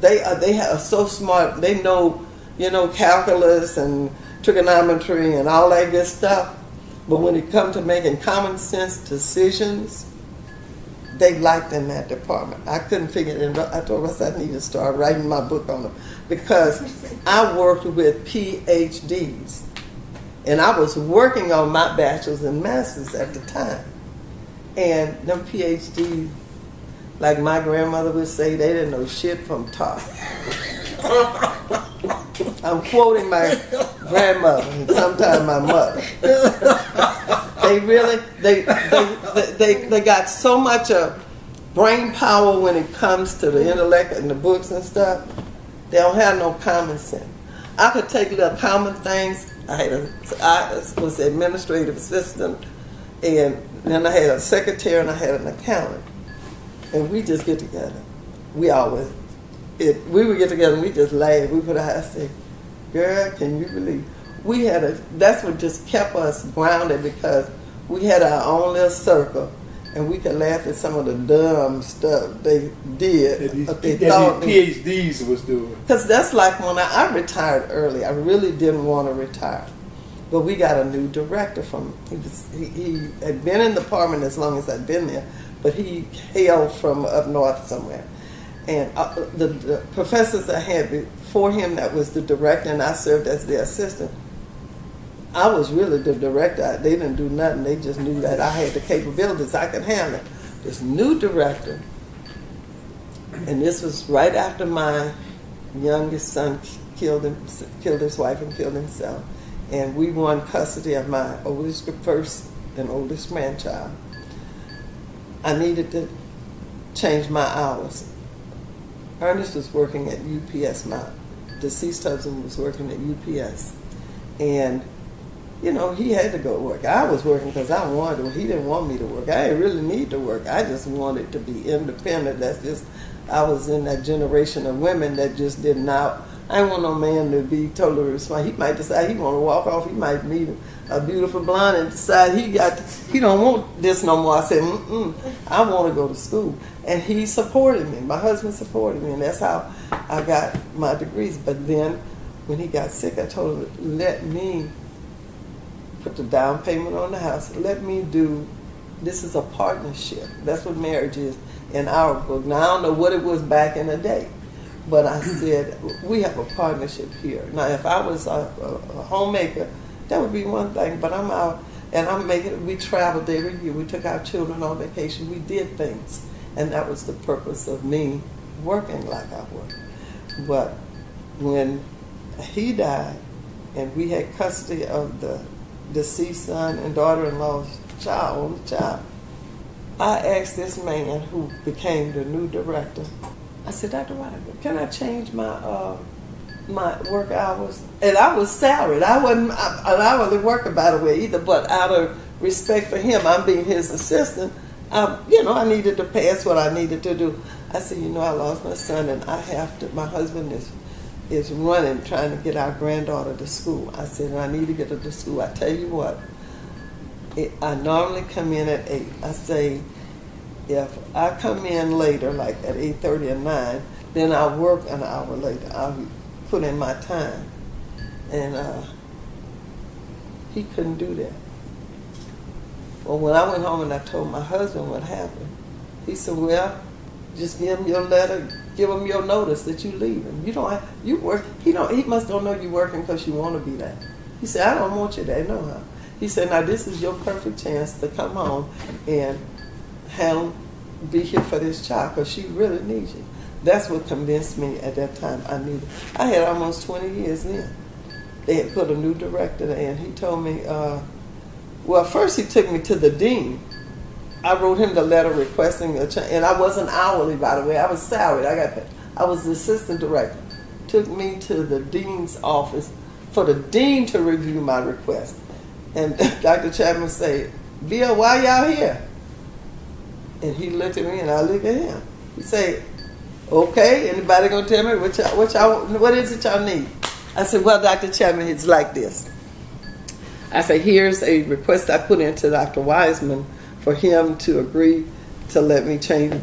They are they are so smart. They know you know calculus and trigonometry and all that good stuff. But when it comes to making common sense decisions, they liked in that department. I couldn't figure it. out. I told myself I need to start writing my book on them because I worked with PhDs, and I was working on my bachelor's and master's at the time. And them PhDs, like my grandmother would say, they didn't know shit from top. I'm quoting my grandmother and sometimes my mother. they really, they, they, they, they got so much of brain power when it comes to the intellect and the books and stuff. They don't have no common sense. I could take little common things. I had a, I was the administrative assistant, and then I had a secretary and I had an accountant, and we just get together. We always, it, we would get together and we just laugh. We put our hands say, "Girl, can you believe?" We had a. That's what just kept us grounded because we had our own little circle and we could laugh at some of the dumb stuff they did. That these, they that thought these PhDs was doing. because that's like when I, I retired early. I really didn't want to retire, but we got a new director from. He was he, he had been in the department as long as I'd been there, but he hailed from up north somewhere. And uh, the, the professors I had before him, that was the director, and I served as the assistant. I was really the director. They didn't do nothing. They just knew that I had the capabilities. I could handle it. This new director, and this was right after my youngest son killed him, killed his wife and killed himself, and we won custody of my oldest, first and oldest grandchild. I needed to change my hours. Ernest was working at UPS. My deceased husband was working at UPS, and you know, he had to go work. I was working because I wanted to. He didn't want me to work. I didn't really need to work. I just wanted to be independent. That's just, I was in that generation of women that just did not. I didn't want no man to be totally responsible. He might decide he want to walk off. He might meet a beautiful blonde and decide he got he don't want this no more. I said, Mm-mm, I want to go to school, and he supported me. My husband supported me, and that's how I got my degrees. But then, when he got sick, I told him, let me put the down payment on the house. Let me do. This is a partnership. That's what marriage is in our book. Now I don't know what it was back in the day, but I said we have a partnership here. Now if I was a, a, a homemaker, that would be one thing. But I'm out and I'm making. We traveled every year. We took our children on vacation. We did things, and that was the purpose of me working like I work. But when he died, and we had custody of the deceased son and daughter-in-law's child, only child. I asked this man who became the new director. I said, Dr. Ryder, can I change my uh, my work hours? And I was salaried. I wasn't I, an hourly worker, by the way, either. But out of respect for him, I'm being his assistant. I, you know, I needed to pass what I needed to do. I said, you know, I lost my son, and I have to. My husband is is running trying to get our granddaughter to school. I said, I need to get her to school. I tell you what, it, I normally come in at 8. I say, if I come in later, like at 8.30 or 9, then I'll work an hour later. I'll put in my time. And uh, he couldn't do that. Well, when I went home and I told my husband what happened, he said, well, just give him your letter, give him your notice that you leaving. You don't have, you work. He don't. He must don't know you working because you want to be there. He said, I don't want you there, no how. He said, now this is your perfect chance to come home and handle, be here for this child because she really needs you. That's what convinced me at that time I needed. I had almost 20 years then. They had put a new director and he told me, uh, well, first he took me to the dean I wrote him the letter requesting a change, and I wasn't hourly, by the way. I was salaried. I got paid. I was the assistant director. Took me to the dean's office for the dean to review my request. And Dr. Chapman said, Bill, why y'all here? And he looked at me and I looked at him. He said, okay, anybody gonna tell me what y'all, what y'all, what is it y'all need? I said, well, Dr. Chapman, it's like this. I said, here's a request I put into Dr. Wiseman for him to agree to let me change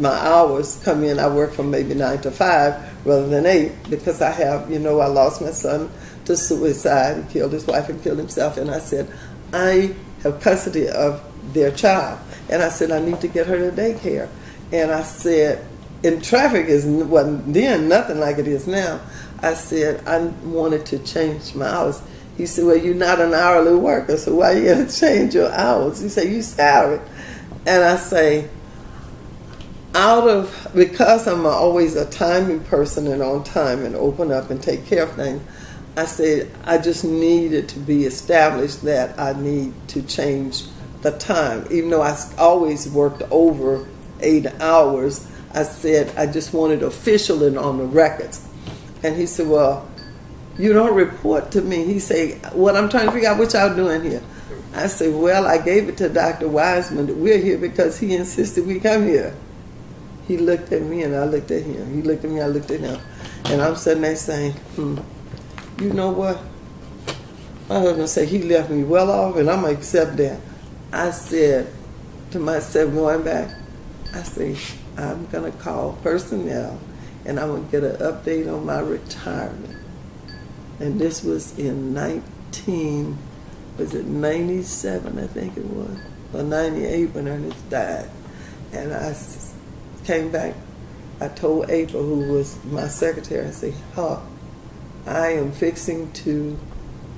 my hours, come in, I work from maybe nine to five rather than eight because I have, you know, I lost my son to suicide. He killed his wife and killed himself. And I said, I have custody of their child. And I said, I need to get her to daycare. And I said, and traffic is wasn't then nothing like it is now. I said I wanted to change my hours. He said, Well, you're not an hourly worker, so why are you to change your hours? He said, You salary. and I say, out of because I'm always a timing person and on time and open up and take care of things. I said I just needed to be established that I need to change the time, even though I always worked over eight hours. I said I just wanted official and on the records, and he said, "Well, you don't report to me." He said, "What I'm trying to figure out what y'all doing here." I said, "Well, I gave it to Dr. Wiseman we're here because he insisted we come here." He looked at me and I looked at him. He looked at me, I looked at him, and I'm sitting there saying, "Hmm." you know what? I My husband said he left me well off, and I'm gonna accept that. I said to myself going back, I say I'm gonna call personnel, and I'm gonna get an update on my retirement. And this was in 19, was it 97? I think it was, or 98 when Ernest died. And I came back. I told April, who was my secretary, I said, "Huh." I am fixing to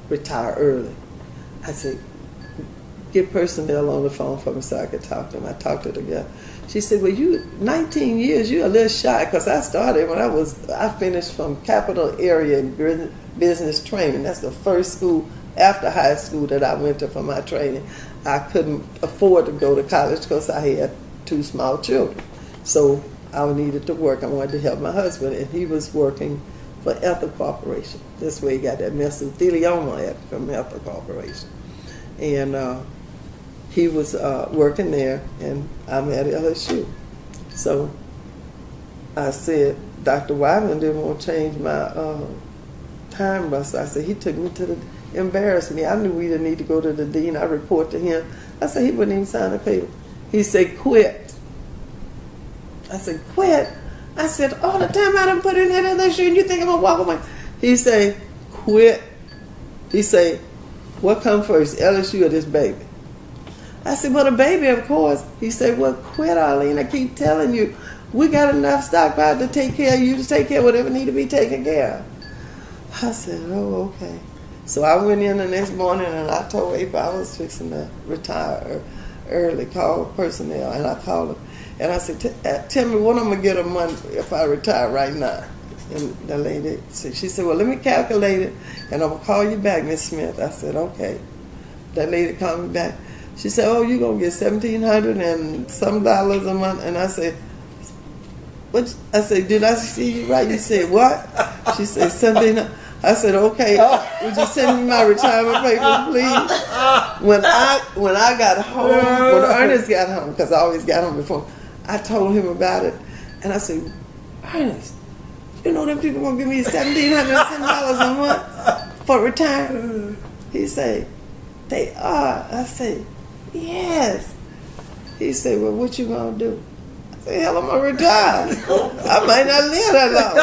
retire early. I said, get personnel on the phone for me so I could talk to them. I talked to the girl. She said, well, you, 19 years, you're a little shy because I started when I was, I finished from Capital Area Business Training. That's the first school after high school that I went to for my training. I couldn't afford to go to college because I had two small children. So I needed to work. I wanted to help my husband, and he was working for Ethyl Corporation. That's where he got that mesothelioma from Ethyl Corporation. And uh, he was uh, working there, and I'm at LSU. So I said, Dr. Wyman didn't want to change my uh, time bus. I said, he took me to the, embarrassed me. I knew we didn't need to go to the dean. I report to him. I said, he wouldn't even sign a paper. He said, quit. I said, quit? I said, all the time I done put in that LSU and you think I'm gonna walk away. He said, quit. He said, what come first, LSU or this baby? I said, well, the baby, of course. He said, well, quit, Arlene. I keep telling you, we got enough stockpile to take care of you, to take care of whatever need to be taken care of. I said, oh, okay. So I went in the next morning and I told April I was fixing to retire early, call personnel, and I called them. And I said, uh, tell me what I'm going to get a month if I retire right now. And the lady, she said, well, let me calculate it, and I'm going to call you back, Miss Smith. I said, okay. That lady called me back. She said, oh, you're going to get 1700 and some dollars a month. And I said, what? I said, did I see you right? You said, what? She said, 1700 I said, okay, would you send me my retirement paper, please? When I when I got home, when Ernest got home, because I always got home before, I told him about it, and I said, Ernest, you know them people gonna give me seventeen hundred dollars a month for retirement? He said, they are. I said, yes. He said, well, what you gonna do? I said, hell, I'm gonna retire. I might not live that long.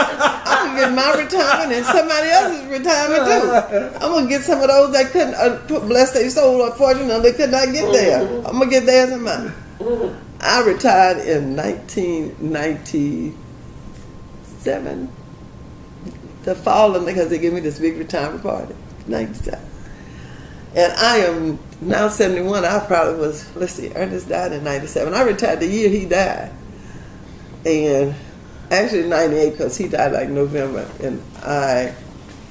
I'm gonna get my retirement and somebody else's retirement too. I'm gonna get some of those that couldn't uh, bless their soul. Unfortunately, they could not get there. I'm gonna get theirs and mine. I retired in 1997. The fall because they gave me this big retirement party. 97. And I am now 71. I probably was, let's see, Ernest died in 97. I retired the year he died. And actually 98 because he died like November. And I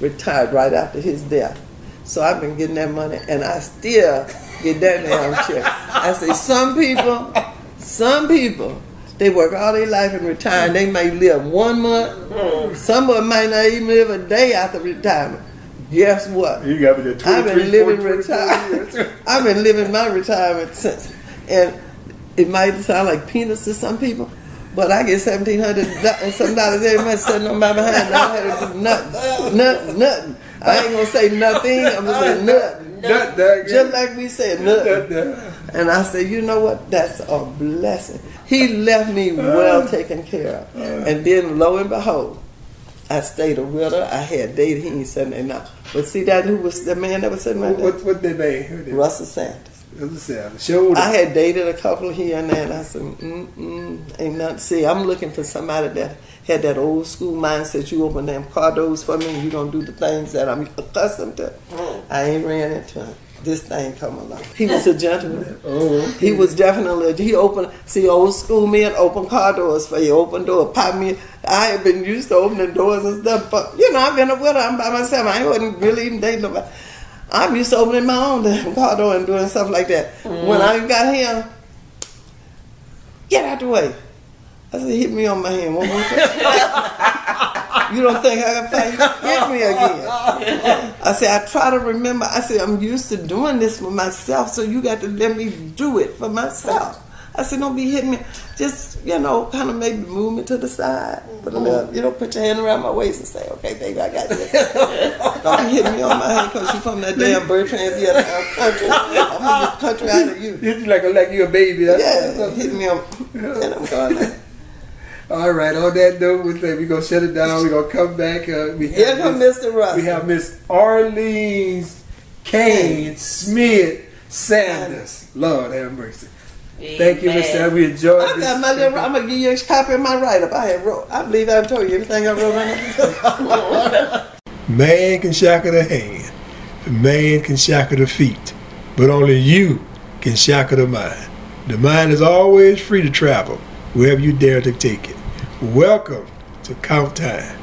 retired right after his death. So I've been getting that money and I still get that damn check. I say, some people some people, they work all their life and retire, and they may live one month. Some of them might not even live a day after retirement. Guess what? You got me I've been living retirement. I've been living my retirement since, and it might sound like peanuts to some people, but I get seventeen hundred and some dollars every month sitting on my behind. I don't have to do nothing, nothing, nothing. I ain't gonna say nothing. I'm gonna say nothing. nothing. Just like we said, nothing. And I said, you know what? That's a blessing. He left me well uh, taken care of. Uh. And then lo and behold, I stayed a widow. I had dated. He said, now. But see that who was the man that was sitting right there? What, what they name? Russell Sanders. Russell Shoulder. I had dated a couple here and there, and I said, mm-mm, ain't nothing. See, I'm looking for somebody that had that old school mindset. You open them car doors for me, and you don't do the things that I'm accustomed to. Oh. I ain't ran into him. This thing come along. He was a gentleman. Oh, He was definitely he opened see old school men open car doors for you, open door, pop me. I had been used to opening doors and stuff, but you know I've been with her. I'm by myself. I wasn't really even dating nobody. I'm used to opening my own damn car door and doing stuff like that. Mm-hmm. When I got here, get out the way. I said, hit me on my hand one more time. you don't think I can fight? Hit me again. I said, I try to remember. I said, I'm used to doing this for myself, so you got to let me do it for myself. I said, don't be hitting me. Just, you know, kind of maybe move me to the side. Put a little, mm-hmm. you know, put your hand around my waist and say, okay, baby, I got this. don't be hitting me on my hand because you're from that damn Bertrand Vietnam country. I'm from the country out of you. It's like a like you're a baby. That's Yeah, don't hit me on. And I'm going like, All right. On that note, we're gonna- we're gonna shut it down. We're gonna come back. Uh, we Here have come Miss- Mr. Russell. We have Miss Arlene Cain Smith Sanders. Lord have mercy. Thank you, Mr. Sanders. We enjoyed I this. got my little, I'm gonna give you a copy of my write up. I had wrote. I believe I told you everything I wrote on it. Man can shackle the hand, man can shackle the feet, but only you can shackle the mind. The mind is always free to travel wherever you dare to take it. Welcome to Count Time.